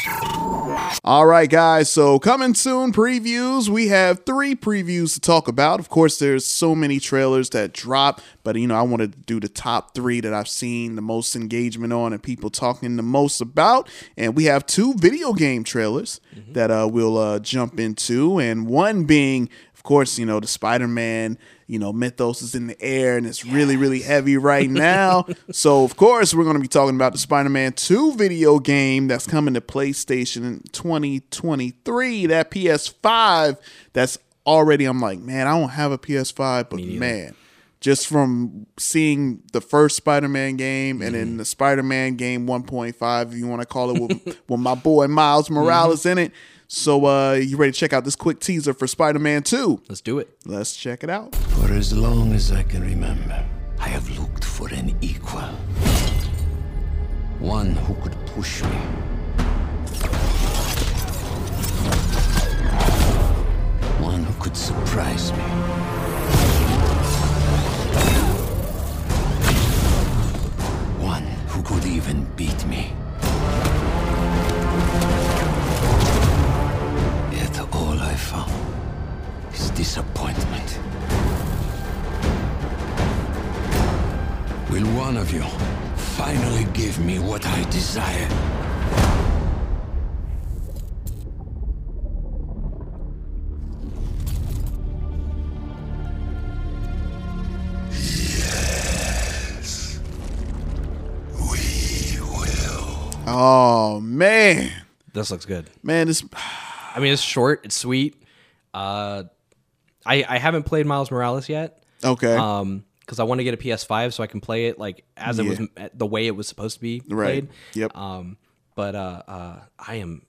All right, guys. So coming soon previews. We have three previews to talk about. Of course, there's so many trailers that drop, but you know, I wanted to do the top three that I've seen the most engagement on and people talking the most about. And we have two video game trailers that uh, we'll uh, jump into, and one being, course, you know, the Spider-Man. You know, mythos is in the air and it's really, really heavy right now. so, of course, we're going to be talking about the Spider Man 2 video game that's coming to PlayStation in 2023. That PS5 that's already, I'm like, man, I don't have a PS5, but man, just from seeing the first Spider-Man game and then mm-hmm. the Spider-Man game 1.5, if you want to call it, with, with my boy Miles Morales mm-hmm. in it. So, uh, you ready to check out this quick teaser for Spider-Man 2? let's do it Let's check it out. For as long as I can remember, I have looked for an equal. One who could push me. One who could surprise me. This looks good. Man, this i mean it's short it's sweet. Uh i i haven't played miles morales yet. Okay. um because i want to get a ps5 so i can play it like as it was the way it was supposed to be Right. played. Yep. um but uh uh i am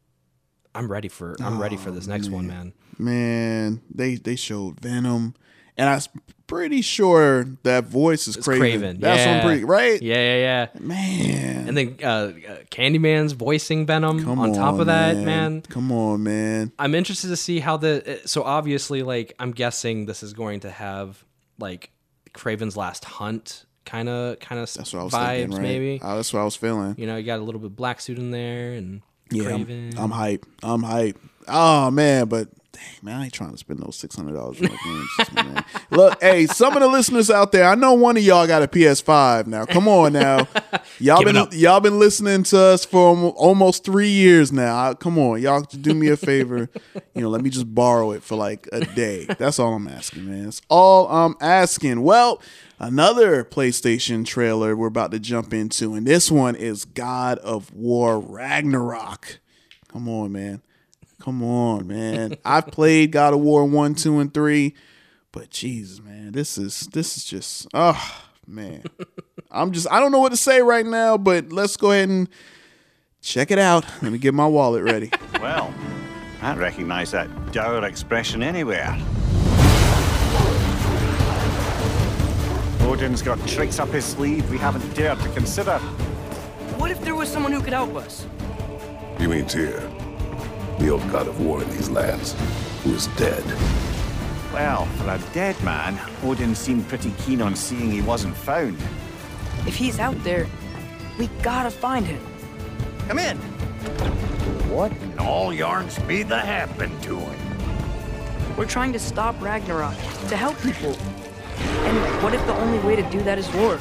i'm ready for i'm ready for this next one man. man, they they showed Venom, and I'm pretty sure that voice is Kraven. kraven That's yeah. one pretty right. yeah yeah yeah Man, and then uh, uh candyman's voicing venom come on top of that man Come on, man. I'm interested to see how the so obviously like I'm guessing this is going to have like Kraven's Last Hunt kind of kind of That's what I was vibes thinking. Right? maybe. Uh, that's what I was feeling. You know, you got a little bit of black suit in there and Yeah, I'm, Kraven. I'm hype. I'm hype. Oh man, but Dang man, I ain't trying to spend those six hundred dollars on games. Look, hey, some of the listeners out there, I know one of y'all got a PS5 now. Come on now, y'all Give been y'all been listening to us for almost three years now. Come on, y'all do me a favor. You know, let me just borrow it for like a day. That's all I'm asking, man. That's all I'm asking. Well, another PlayStation trailer we're about to jump into, and this one is God of War Ragnarok. Come on, man. Come on, man. I've played God of War 1, 2, and 3, but Jesus, man, this is this is just oh man. I'm just I don't know what to say right now, but let's go ahead and check it out. Let me get my wallet ready. Well, I recognize that dour expression anywhere. Odin's got tricks up his sleeve we haven't dared to consider. What if there was someone who could help us? You mean Tyr, the old god of war in these lands, who is dead. Well, for a dead man, Odin seemed pretty keen on seeing he wasn't found. If he's out there, we gotta find him. Come in. What in all yarn be the happened to him? We're trying to stop Ragnarok, to help people. And what if the only way to do that is war?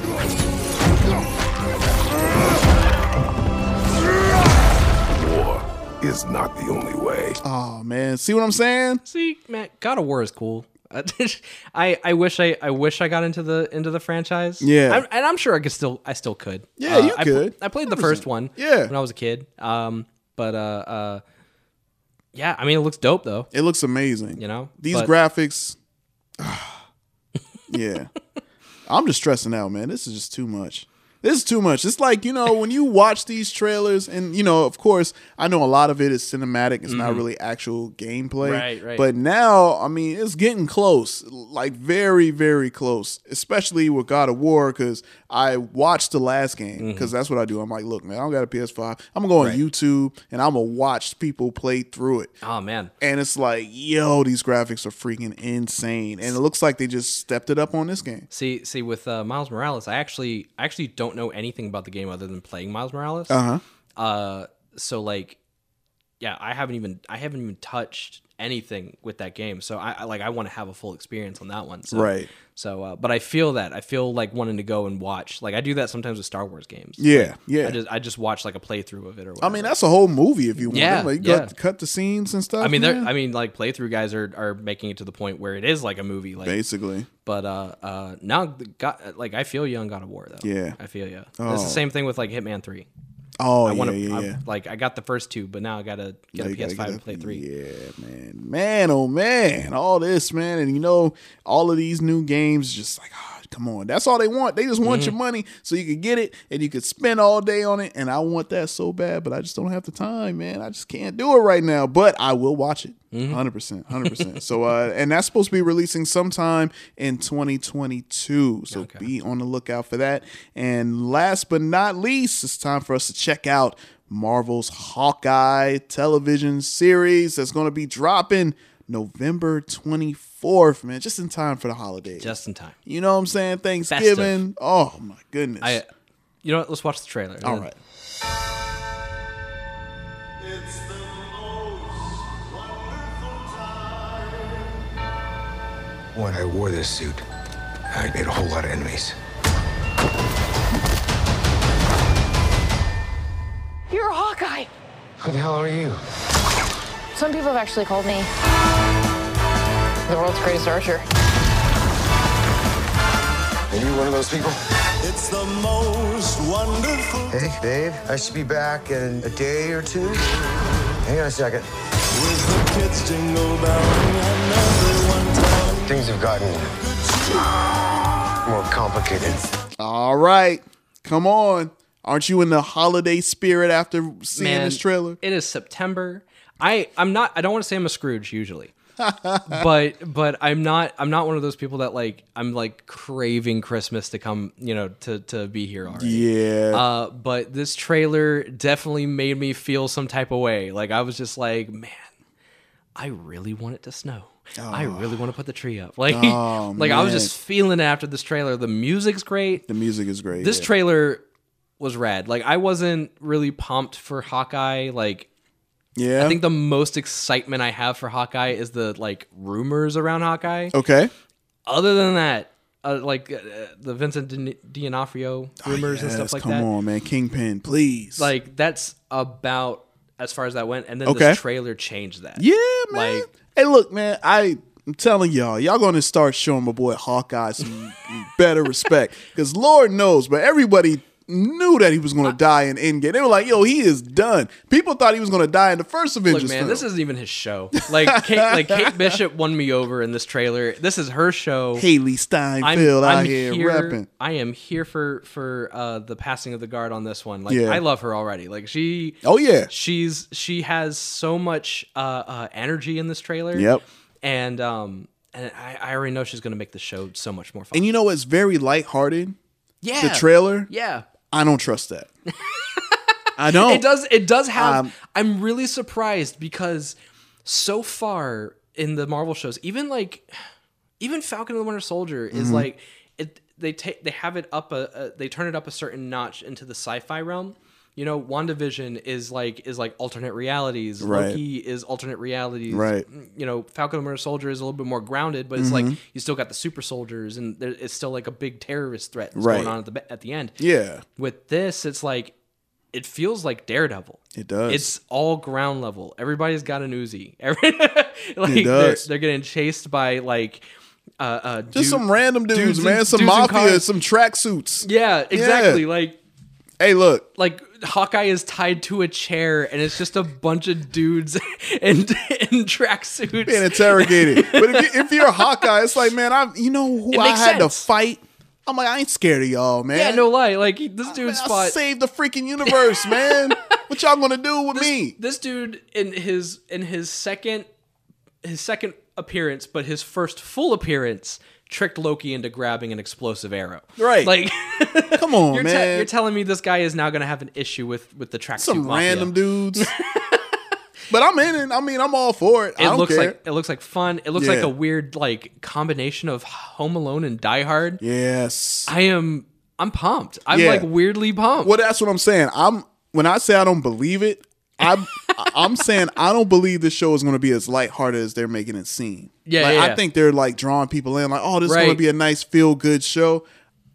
War is not the only way. Oh man, see what I'm saying? See, man, God of War is cool. I I wish I I wish I got into the into the franchise. Yeah. I'm, and I'm sure I could still I still could. Yeah, Uh, you I pl- could. I played the first one. Yeah. when I was a kid. Um, but uh, uh, yeah, I mean it looks dope though. It looks amazing. You know, These but- graphics Yeah. I'm just stressing out, man. This is just too much. This is too much. It's like, you know, when you watch these trailers, and, you know, of course, I know a lot of it is cinematic. It's not really actual gameplay. Mm-hmm. Right, right. But now, I mean, it's getting close, like very, very close, especially with God of War, because I watched the last game, Mm-hmm. because that's what I do. I'm like, look, man, I don't got a PS5. I'm going to go on Right. YouTube and I'm going to watch people play through it. Oh man, And it's like, yo, these graphics are freaking insane. And it looks like they just stepped it up on this game. See, see, with uh, Miles Morales, I actually, I actually don't know anything about the game other than playing Miles Morales. Uh-huh. Uh, so like, yeah, I haven't even, I haven't even touched anything with that game. So I, I like, I want to have a full experience on that one. So, Right. So, uh, but I feel that I feel like wanting to go and watch. Like I do that sometimes with Star Wars games. Yeah, Like, yeah. I just, I just watch like a playthrough of it or. I mean, that's a whole movie if you want. Yeah, like, you yeah. got to cut the scenes and stuff. I mean. I mean, like playthrough guys are are making it to the point where it is like a movie. Like basically. But uh, uh, now God, like I feel you on God of War though. Yeah. I feel you. It's Oh. the same thing with like Hitman Three. Oh, I yeah, want to, yeah, yeah. like I got the first two, but now I gotta get Now a PS5 get to a- play three. Yeah, man, man, oh man, all this, man, and you know, all of these new games, just like, oh, come on, that's all they want. They just want your Mm-hmm. money so you can get it and you can spend all day on it. And I want that so bad, but I just don't have the time, man. I just can't do it right now. But I will watch it, Mm-hmm. hundred percent, hundred percent. So, uh, and that's supposed to be releasing sometime in 2022. So Okay. be on the lookout for that. And last but not least, it's time for us to check out Marvel's Hawkeye television series that's going to be dropping November 24th, man, just in time for the holidays. Just in time. you know what I'm saying? Thanksgiving. Oh my goodness. I, you know what? Let's watch the trailer. All right. When I wore this suit, I made a whole lot of enemies. You're a Hawkeye. Who the hell are you? Some people have actually called me the world's greatest archer. Are you one of those people? It's the most wonderful Hey, babe, I should be back in a day or two. Hang on a second. with the kids jingle belling and Things have gotten more complicated. All right. Come on. Aren't you in the holiday spirit after seeing Man, this trailer? It is September. I I'm not. I don't want to say I'm a Scrooge usually, but but I'm not. I'm not one of those people that like. I'm like craving Christmas to come. You know, to to be here already. Yeah. Uh, but this trailer definitely made me feel some type of way. Like I was just like, man, I really want it to snow. I really want to put the tree up. Like, Oh, like I was just feeling it after this trailer. The music's great. the music is great. This yeah. trailer was rad. Like I wasn't really pumped for Hawkeye. Like Yeah. I think the most excitement I have for Hawkeye is the like rumors around Hawkeye. Okay. Other than that, uh, like uh, the Vincent D'On- D'Onofrio rumors and Yes, stuff like come that. Come on, man. Kingpin, please. Like that's about as far as that went. And then Okay. this trailer changed that. yeah, man. Like hey, look, man. I. I'm telling y'all, y'all gonna start showing my boy Hawkeye some better respect. Because Lord knows, but everybody knew that he was gonna die in Endgame. They were like, yo, he is done. People thought he was gonna die in the first Avengers Look, man, film. this isn't even his show. Like, Kate, like Kate Bishop won me over in this trailer. This is her show. Hailee Steinfeld out here, rapping. I am here for for uh, the passing of the guard on this one. Like, Yeah. I love her already. Like, she. Oh, yeah. She's she has so much uh, uh, energy in this trailer. Yep. And um, and I, I already know she's gonna make the show so much more fun. And you know it's very lighthearted? yeah. The trailer? Yeah. I don't trust that. I don't. It does. It does have. Um, I'm really surprised because so far in the Marvel shows, even like, even Falcon and the Winter Soldier is Mhm. like, it. They take. They have it up a, a. They turn it up a certain notch into the sci-fi realm. You know, WandaVision is like is like alternate realities. Right. Loki is alternate realities. Right. You know, Falcon and Winter Soldier is a little bit more grounded, but it's like Mhm. you still got the super soldiers, and there, it's still like a big terrorist threat that's Right. going on at the at the end. Yeah. With this, it's like it feels like Daredevil. It does. It's all ground level. Everybody's got an Uzi. Every, like It does. They're, they're getting chased by like uh, uh Just dude- some random dudes, in- man. Some dudes mafia, some tracksuits. Yeah, exactly. Yeah. Like Hey, look. like Hawkeye is tied to a chair and it's just a bunch of dudes in in tracksuits Being interrogated. but if, you, if you're a Hawkeye, it's like, man, I you know who I had to fight. I'm like, I ain't scared of y'all, man. Yeah, no lie. Like this dude's I fought. saved the freaking universe, man. what y'all gonna do with me? This dude in his in his second his second appearance, but his first full appearance, tricked Loki into grabbing an explosive arrow. Right. Like, Come on, you're, te- man. you're telling me this guy is now going to have an issue with with the tracksuit Some mafia. random dudes. but I'm in it. I mean, I'm all for it. I It looks care. like it looks like fun. It looks Yeah. like a weird like combination of Home Alone and Die Hard. yes. I am I'm pumped. I'm Yeah. like weirdly pumped. Well, that's what I'm saying. I'm when I say I don't believe it, I'm I'm saying I don't believe this show is going to be as lighthearted as they're making it seem. Yeah, Like, yeah, I think they're like drawing people in, like, oh, this is going to be a nice feel good show.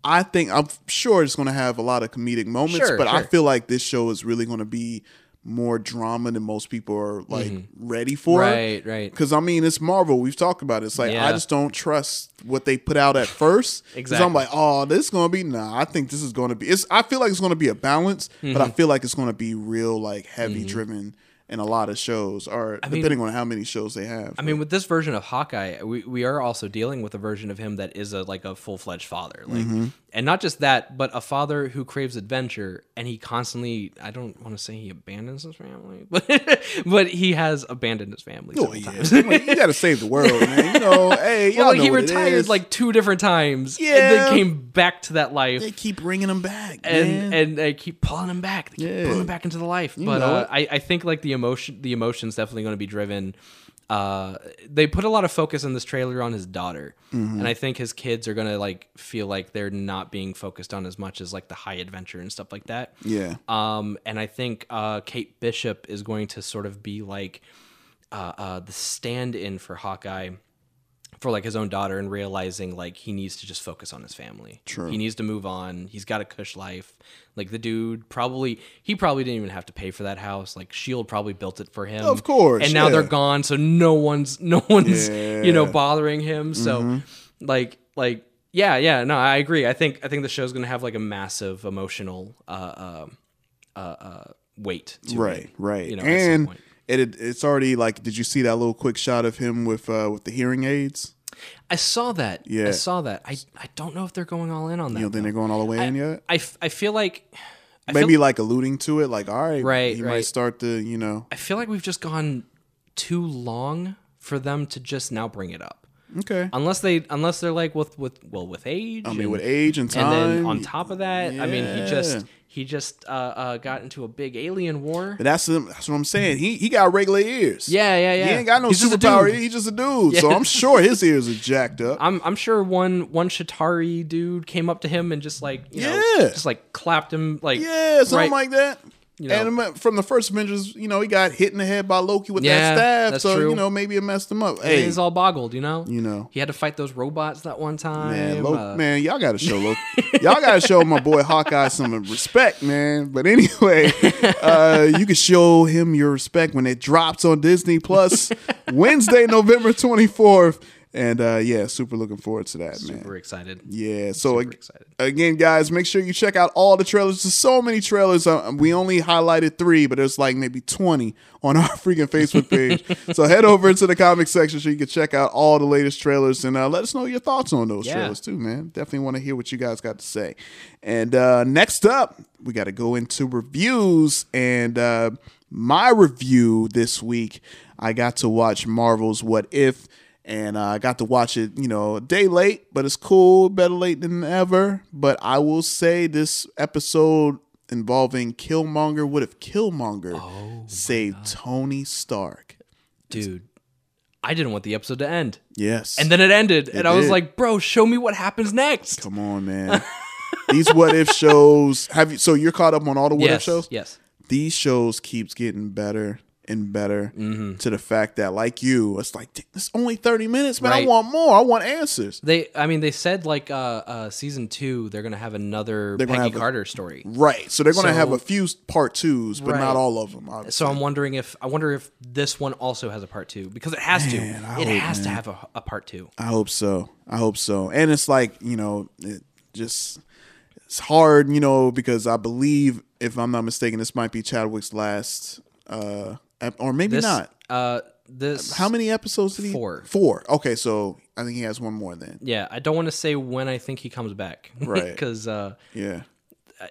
I think I'm sure it's going to have a lot of comedic moments, Sure, but I feel like this show is really going to be more drama than most people are like ready for. Mm-hmm. Right, right. Because I mean, it's Marvel. We've talked about it. It's like Yeah. I just don't trust what they put out at first. Exactly. I'm like, oh, this is gonna be nah. I think this is gonna be. It's. I feel like it's gonna be a balance, but I Mhm. feel like it's gonna be real, like heavy Mhm. driven in a lot of shows, or I mean- depending on how many shows they have. I mean, with this version of Hawkeye, we, we are also dealing with a version of him that is a like a full fledged father, like, Mhm. And not just that, but a father who craves adventure, and he constantly. I don't want to say he abandons his family, but but he has abandoned his family. Oh, yeah. times. You gotta save the world, man. You know, hey, y'all well, know he retired like two different times, and Yeah. then came back to that life. they keep bringing them back, and man. and they keep pulling him back. They keep Yeah. pulling him back into the life. You but uh. I I think like the emotion the emotion's definitely going to be driven. Uh, they put a lot of focus in this trailer on his daughter, Mhm. and I think his kids are gonna like feel like they're not being focused on as much as like the high adventure and stuff like that. Yeah. Um, and I think uh, Kate Bishop is going to sort of be like uh, uh, the stand-in for Hawkeye for like his own daughter and realizing like he needs to just focus on his family. True. He needs to move on. He's got a cush life. Like the dude probably he probably didn't even have to pay for that house. Like Shield probably built it for him. Of course, And now they're gone, so no one's no one's you know bothering him. So Mhm. like like yeah, yeah, no, I agree. I think I think the show's gonna have like a massive emotional uh uh uh, uh weight to right, it, right, You know, at some and point. It, it it's already like. Did you see that little quick shot of him with uh with the hearing aids? I saw that. Yeah. I saw that. I I don't know if they're going all in on that. You don't think though. they're going all the way I, in yet? I, I feel like I Maybe feel, like alluding to it, like all right, Right, he might start to, you know, I feel like we've just gone too long for them to just now bring it up. okay. Unless they unless they're like with with well with age. I mean, with age and And then time, on top of that, I mean he just Yeah. He just uh, uh got into a big alien war. But that's that's what I'm saying. He he got regular ears. Yeah, yeah, yeah. He ain't got no He's just superpower. dude. He's just a dude. Yeah. So I'm sure his ears are jacked up. I'm I'm sure one one Chitauri dude came up to him and just like you know Yeah. just like clapped him like yeah, something right- like that. You know? And from the first Avengers, you know, he got hit in the head by Loki with Yeah, that staff. so, true. you know, maybe it messed him up. Hey, he's all boggled, you know. you know. He had to fight those robots that one time. Man, Lo- uh, man, y'all gotta show Loki. y'all gotta show my boy Hawkeye some respect, man. But anyway, uh, you can show him your respect when it drops on Disney Plus Wednesday, November twenty fourth. And uh, yeah, super looking forward to that, man. super excited. Yeah. So Super ag- excited. again, guys, make sure you check out all the trailers. There's so many trailers. Uh, we only highlighted three, but there's like maybe 20 on our freaking Facebook page. so head over into the comic section so you can check out all the latest trailers and uh, let us know your thoughts on those Yeah. trailers too, man. Definitely want to hear what you guys got to say. And uh, next up, we got to go into reviews. And uh, my review this week, I got to watch Marvel's What If and uh, I got to watch it, you know, a day late, but it's cool, better late than ever. But I will say this episode involving Killmonger, what if Killmonger Oh saved Tony Stark? dude. I didn't want the episode to end, Yes. and then it ended, It and I was did. like, "Bro, show me what happens next." come on, man. These what if shows have you so you're caught up on all the what if shows? yes. These shows keeps getting better and better Mm-hmm. to the fact that like you, it's like it's only 30 minutes, man. I want more. I want answers. They, I mean, they said like uh, uh season two, they're gonna have another They're Peggy have a- Carter story. Right. So they're going to So- have a few part twos, but Right. not all of them. So I'm wondering if I wonder if this one also has a part two because it has Man, to. I It hope, has to have a, a part two. I hope so. I hope so. And it's like, you know, it just it's hard, you know, because I believe if I'm not mistaken, this might be Chadwick's last uh or maybe This, not. Uh, this How many episodes did he? Four. Four. Okay, so I think he has one more then. Yeah, I don't want to say when I think he comes back, Right. Because uh, Yeah.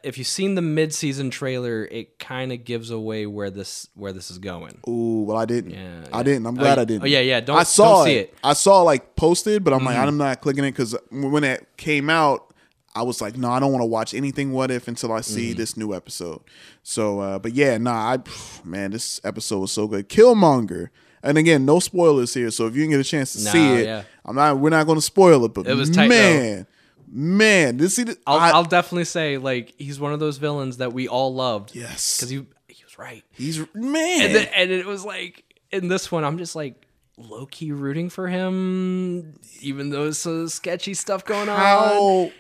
if you've seen the mid-season trailer, it kind of gives away where this where this is going. Ooh, well, I didn't. Yeah, I yeah. didn't. I'm Oh, glad yeah. I didn't. Oh, yeah, yeah. Don't- I saw don't see it. it. Mm-hmm. I saw like posted, but I'm like, I'm not clicking it because when it came out, I was like, no, I don't want to watch anything What If until I see Mm-hmm. this new episode. So, uh, but yeah, nah, I man, this episode was so good. Killmonger. And again, no spoilers here. So if you didn't get a chance to Nah, see it, yeah. I'm not. We're not going to spoil it. But It was tight, though. man, man, this see. I'll, I, I'll definitely say like he's one of those villains that we all loved. Yes. because he he was right. he's man. And, then, and it was like in this one, I'm just like low key rooting for him, even though it's some sketchy stuff going on. how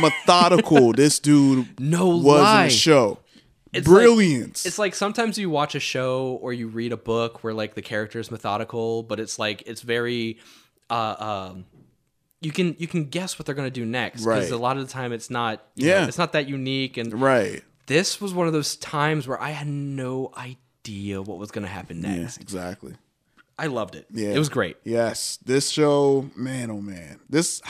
methodical this dude No was lie. in the show. It's like- Brilliance. It's like sometimes you watch a show or you read a book where like the character is methodical, but it's like it's very uh um you can you can guess what they're gonna do next because Right. a lot of the time it's not you Yeah. know, it's not that unique and right. this was one of those times where I had no idea what was gonna happen Yeah, next. exactly. I loved it. Yeah, It was great. Yes, this show, man, oh man, this.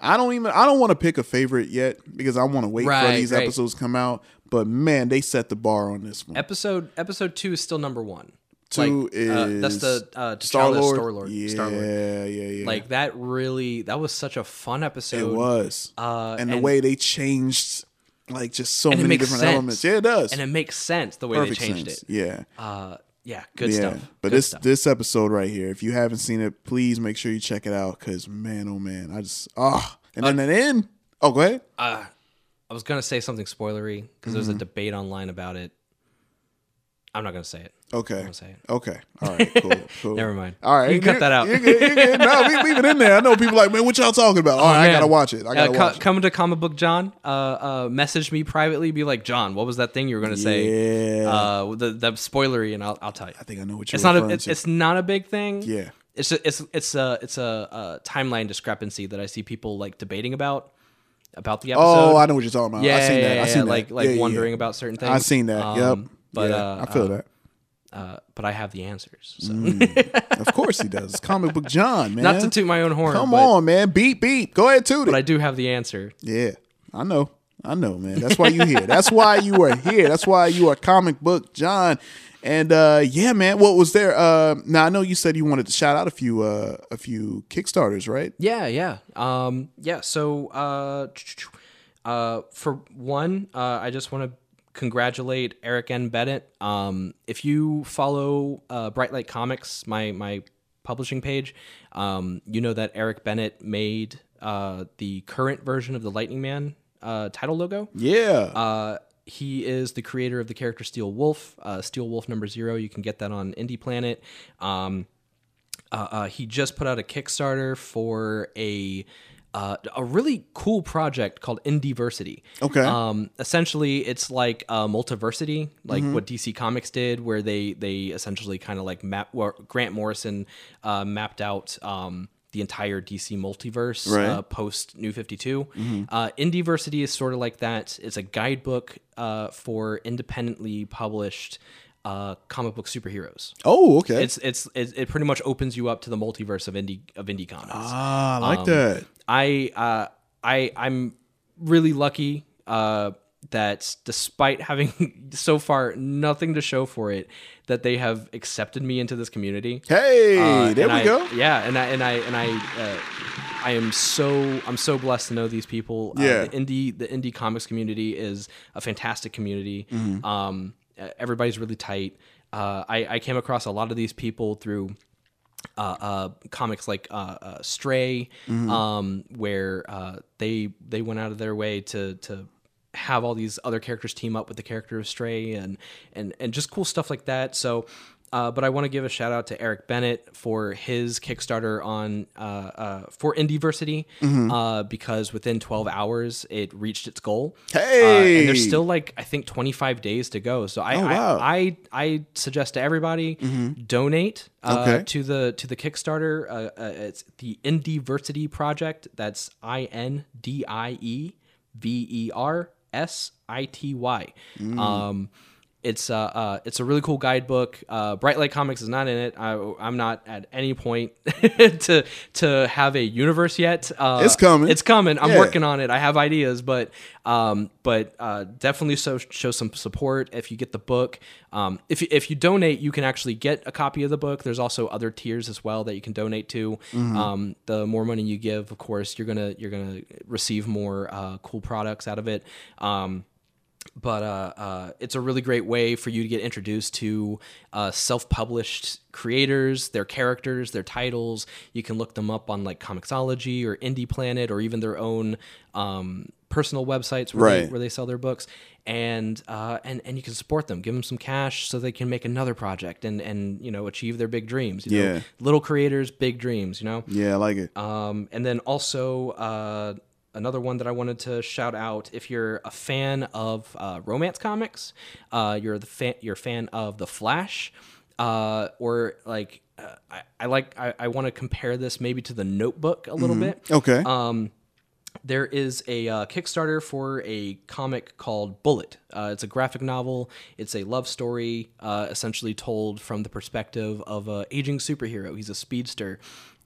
I don't even. I don't want to pick a favorite yet because I want to wait for these right. episodes to come out. But man, they set the bar on this one. Episode episode two is still number one. Two like, is uh, that's the uh, Star Lord. Star-Lord. Yeah, Star-Lord. yeah, yeah. Like that really that was such a fun episode. it was, Uh, and the way they changed, like just so many different sense. elements. Yeah, it does. and it makes sense the way Perfect they changed sense. it. Yeah. Uh, yeah, good yeah. stuff. But Good this stuff. this episode right here, if you haven't seen it, please make sure you check it out. Because man, oh man, I just ah, and then at the end. Oh, go ahead. I was gonna say something spoilery because there's a Mm-hmm. debate online about it. I'm not gonna say it. Okay. I'm say it. Okay. All right. Cool. Cool. Never mind. All right. You can cut that out. You're good. You're good. No, leave, leave it in there. I know people like, man, what y'all talking about? All right, I Oh, Man. gotta watch it. I gotta uh, co- watch it. Come to comic book John. Uh, uh, message me privately. Be like, John, what was that thing you were gonna say? Yeah. Uh, the the spoilery, and I'll I'll tell you. I think I know what you're It's not a it's, not a big thing. Yeah. It's a, it's it's a it's a, uh timeline discrepancy that I see people like debating about about the episode. Oh, I know what you're talking about. Yeah, I seen yeah, that. yeah, I seen that. like like Yeah, yeah, wondering yeah. about certain things. I seen that. Um, yep. But yeah, uh, I feel uh, that. Uh, but I have the answers. So. Of course he does. Comic book John, man. Not to toot my own horn. Come but, on, man. Beat, beat. Go ahead, toot it. But I do have the answer. Yeah, I know. I know, man. That's why you here. That's why you are here. That's why you are comic book John. And uh yeah, man. What was there? Uh now I know you said you wanted to shout out a few uh a few Kickstarters, right? Yeah, yeah. Um, yeah, so uh, uh, for one, uh, I just want to congratulate Eric N. Bennett. Um, if you follow uh, Bright Light Comics, my my publishing page, um, you know that Eric Bennett made uh, the current version of the Lightning Man uh, title logo. Yeah. Uh, he is the creator of the character Steel Wolf, uh, Steel Wolf number zero. You can get that on IndyPlanet. Um, uh, uh, he just put out a Kickstarter for a uh, a really cool project called Indiversity. Okay. Um, essentially, it's like uh, multiversity, like Mhm. what DC Comics did, where they they essentially kind of like map. Where Grant Morrison uh, mapped out. Um, the entire DC multiverse Right. uh, post New 52. Mhm. Uh, Indiversity is sort of like that. It's a guidebook uh, for independently published uh, comic book superheroes. Oh, okay. It's it's it, it pretty much opens you up to the multiverse of indie of indie comics. Ah, I like Um, that. I uh, I I'm really lucky uh, that despite having so far nothing to show for it, that they have accepted me into this community. Hey, Uh, there we I- go. Yeah, and I and I and I. Uh, I am so I'm so blessed to know these people. Uh, Yeah. the indie the indie comics community is a fantastic community. Mhm. Um, everybody's really tight. Uh, I, I came across a lot of these people through uh, uh, comics like uh, uh, Stray, Mhm. um, where uh, they they went out of their way to to have all these other characters team up with the character of Stray and and and just cool stuff like that. So. Uh, but I want to give a shout out to Eric Bennett for his Kickstarter on uh, uh, for IndieVersity Mhm. uh, because within 12 hours it reached its goal. Hey! Uh, and there's still like I think 25 days to go. So I Oh, wow. I, I I suggest to everybody Mhm. donate uh, Okay. to the to the Kickstarter. Uh, uh, it's the IndieVersity Project. That's I N D I E V E R S I T Y. Mm. Um, it's uh, uh, it's a really cool guidebook. Uh, Bright Light Comics is not in it. I, I'm not at any point to to have a universe yet. Uh, It's coming. It's coming. I'm Yeah. working on it. I have ideas, but um, but uh, definitely so show some support if you get the book. Um, if you, if you donate, you can actually get a copy of the book. There's also other tiers as well that you can donate to. Mhm. Um, the more money you give, of course, you're gonna you're gonna receive more uh, cool products out of it. Um, but uh, uh, it's a really great way for you to get introduced to uh, self-published creators, their characters, their titles. You can look them up on like Comixology or IndyPlanet or even their own um, personal websites where, they, where they sell their books, and uh, and and you can support them, give them some cash so they can make another project and and you know achieve their big dreams. You know? Yeah. little creators, big dreams. You know. Yeah, I like it. Um, and then also uh, another one that I wanted to shout out: if you're a fan of uh, romance comics, uh, you're the fan, you're a fan of the Flash, uh, or like uh, I, I like I, I want to compare this maybe to the Notebook a little Mhm. bit. Okay. Um, there is a uh, Kickstarter for a comic called Bullet. Uh, it's a graphic novel. It's a love story, uh, essentially told from the perspective of a aging superhero. He's a speedster,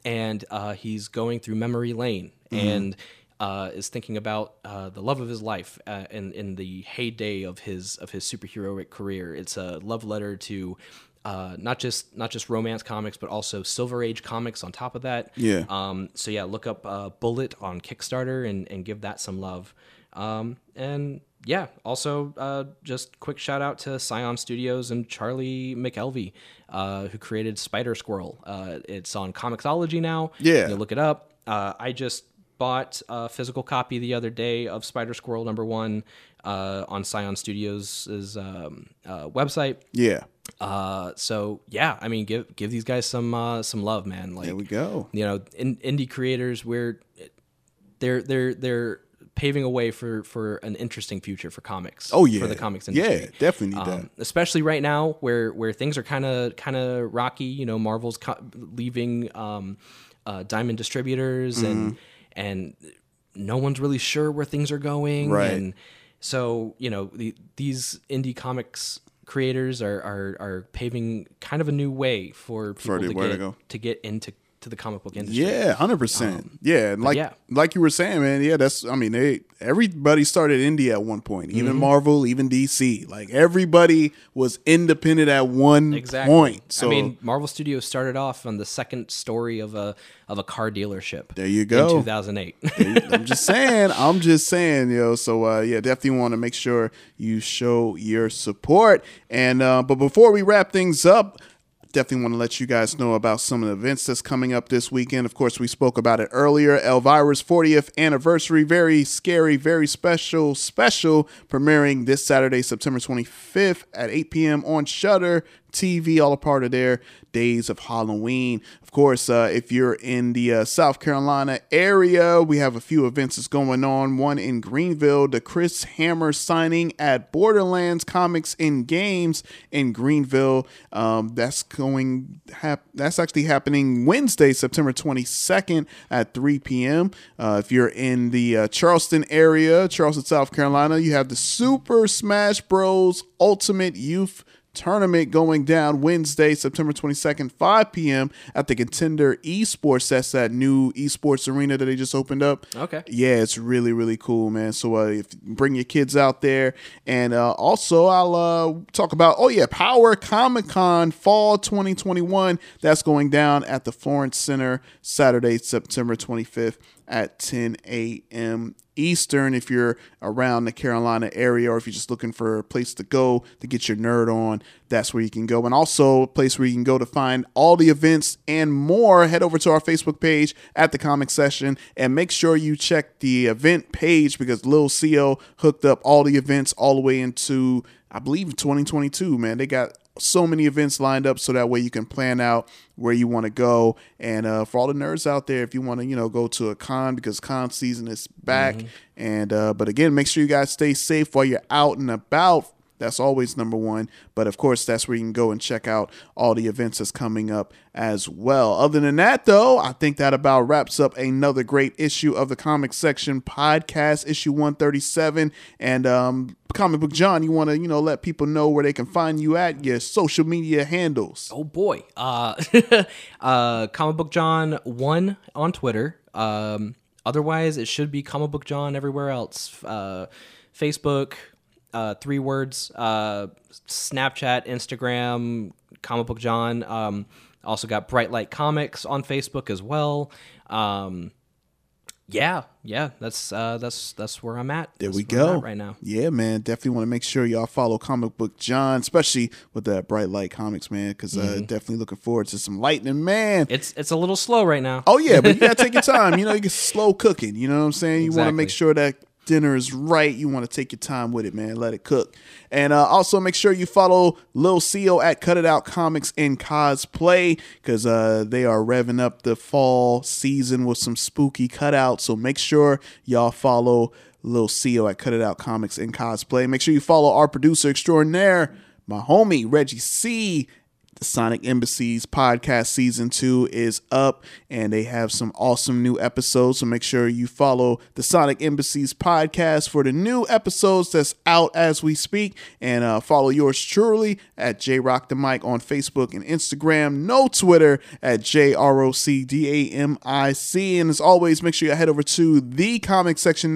and uh, he's going through memory lane Mhm. and uh, is thinking about uh, the love of his life uh, in in the heyday of his of his superheroic career. It's a love letter to. Uh, not just not just romance comics, but also Silver Age comics on top of that. Yeah. Um, so yeah, look up uh, Bullet on Kickstarter and, and give that some love. Um, and yeah, also uh, just quick shout out to Scion Studios and Charlie McElvey, uh, who created Spider Squirrel. Uh, it's on Comixology now. Yeah. you look it up. Uh, I just bought a physical copy the other day of Spider Squirrel number one uh, on Scion Studios' um, uh, website. Yeah. Uh, so yeah, I mean, give give these guys some uh, some love, man. Like There we go. You know, in, indie creators, we're they're they're they're paving a way for for an interesting future for comics. Oh, yeah. for the comics industry. Yeah, definitely. Um, especially right now, where where things are kind of kind of rocky. You know, Marvel's co- leaving um, uh, Diamond Distributors, and and no one's really sure where things are going. Right. And so you know, the, these indie comics creators are, are are paving kind of a new way for people to to get go. to get into to the comic book industry. Yeah, hundred percent. Um, Yeah, like yeah. like you were saying, man. Yeah, that's. I mean, they everybody started indie at one point. Even Mhm. Marvel, even DC. Like everybody was independent at one Exactly. point. So I mean, Marvel Studios started off on the second story of a of a car dealership. There you go. In 2008. I'm just saying. I'm just saying, yo. So uh, yeah, definitely want to make sure you show your support. And uh, but before we wrap things up. Definitely want to let you guys know about some of the events that's coming up this weekend. Of course, we spoke about it earlier. Elvira's 40th anniversary, very scary, very special, special, premiering this Saturday, September 25th at 8 p.m. on Shudder. TV, all a part of their days of Halloween. Of course, uh, if you're in the uh, South Carolina area, we have a few events that's going on. One in Greenville, the Chris Hammer signing at Borderlands Comics and Games in Greenville. Um, that's going. Hap- that's actually happening Wednesday, September 22nd at 3 p.m. Uh, if you're in the uh, Charleston area, Charleston, South Carolina, you have the Super Smash Bros. Ultimate Youth tournament going down Wednesday, September 22nd, 5 p.m. at the Contender Esports. That's that new esports arena that they just opened up. Okay. Yeah, it's really, really cool, man. So uh, if, bring your kids out there. And uh, also, I'll uh, talk about, oh, yeah, Power Comic Con Fall 2021. That's going down at the Florence Center Saturday, September 25th at 10 a.m. Eastern if you're around the Carolina area or if you're just looking for a place to go to get your nerd on, that's where you can go. And also a place where you can go to find all the events and more. Head over to our Facebook page at the Comic Section and make sure you check the event page because Lil CO hooked up all the events all the way into I believe 2022, man. They got so many events lined up so that way you can plan out where you want to go and uh, for all the nerds out there if you want to you know go to a con because con season is back Mm-hmm. and uh, but again make sure you guys stay safe while you're out and about that's always number one but of course that's where you can go and check out all the events that's coming up as well other than that though i think that about wraps up another great issue of the comic section podcast issue 137 and um comic book john you want to you know let people know where they can find you at your social media handles Oh boy. Uh, uh, Comic Book John one on Twitter. Um, otherwise, it should be Comic Book John everywhere else. Uh, Facebook, uh, three words. Uh, Snapchat, Instagram, Comic Book John. Um, also got Bright Light Comics on Facebook as well. Um, yeah, yeah, that's uh, that's that's where I'm at. There That's we go. right now. Yeah, man. Definitely want to make sure y'all follow Comic Book John, especially with that Bright Light Comics, man, because uh, Mhm. definitely looking forward to some lightning, man. It's it's a little slow right now. Oh yeah, but you gotta take your time. You know, you get slow cooking. You know what I'm saying? You want to make sure that dinner is right. You want to take your time with it, man. Let it cook. And uh, also make sure you follow Lil Co at Cut It Out Comics and Cosplay because uh, they are revving up the fall season with some spooky cutouts. So make sure y'all follow Lil Co at Cut It Out Comics and Cosplay. Make sure you follow our producer extraordinaire, my homie Reggie C. The Sonic Embassies podcast season two is up and they have some awesome new episodes. So make sure you follow the Sonic Embassies podcast for the new episodes that's out as we speak. And uh, follow yours truly at J Rock the Mic on Facebook and Instagram. No Twitter at J R O C D A M I C. And as always, make sure you head over to the Comic Section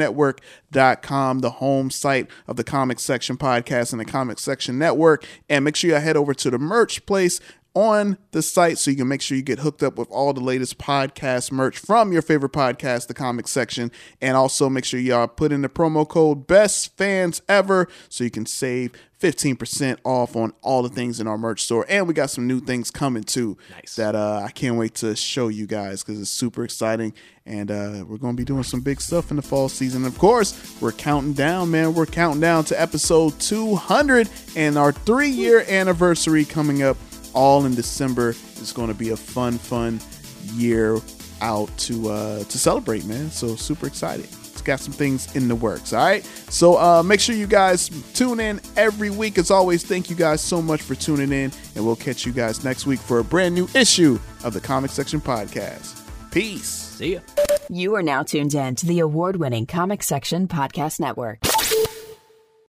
Network.com, the home site of the Comic Section podcast and the Comic Section Network. And make sure you head over to the merch place on the site so you can make sure you get hooked up with all the latest podcast merch from your favorite podcast, the comic section. And also make sure y'all put in the promo code best fans ever so you can save 15% off on all the things in our merch store. And we got some new things coming too that uh, I can't wait to show you guys because it's super exciting. And uh, we're going to be doing some big stuff in the fall season. Of course, we're counting down, man. We're counting down to episode 200 and our three year anniversary coming up all in December. It's going to be a fun, fun year out to uh, to celebrate, man. So super excited. It's got some things in the works. All right. So uh, make sure you guys tune in every week. As always, thank you guys so much for tuning in, and we'll catch you guys next week for a brand new issue of the Comic Section Podcast. Peace. See ya. You are now tuned in to the award winning Comic Section Podcast Network.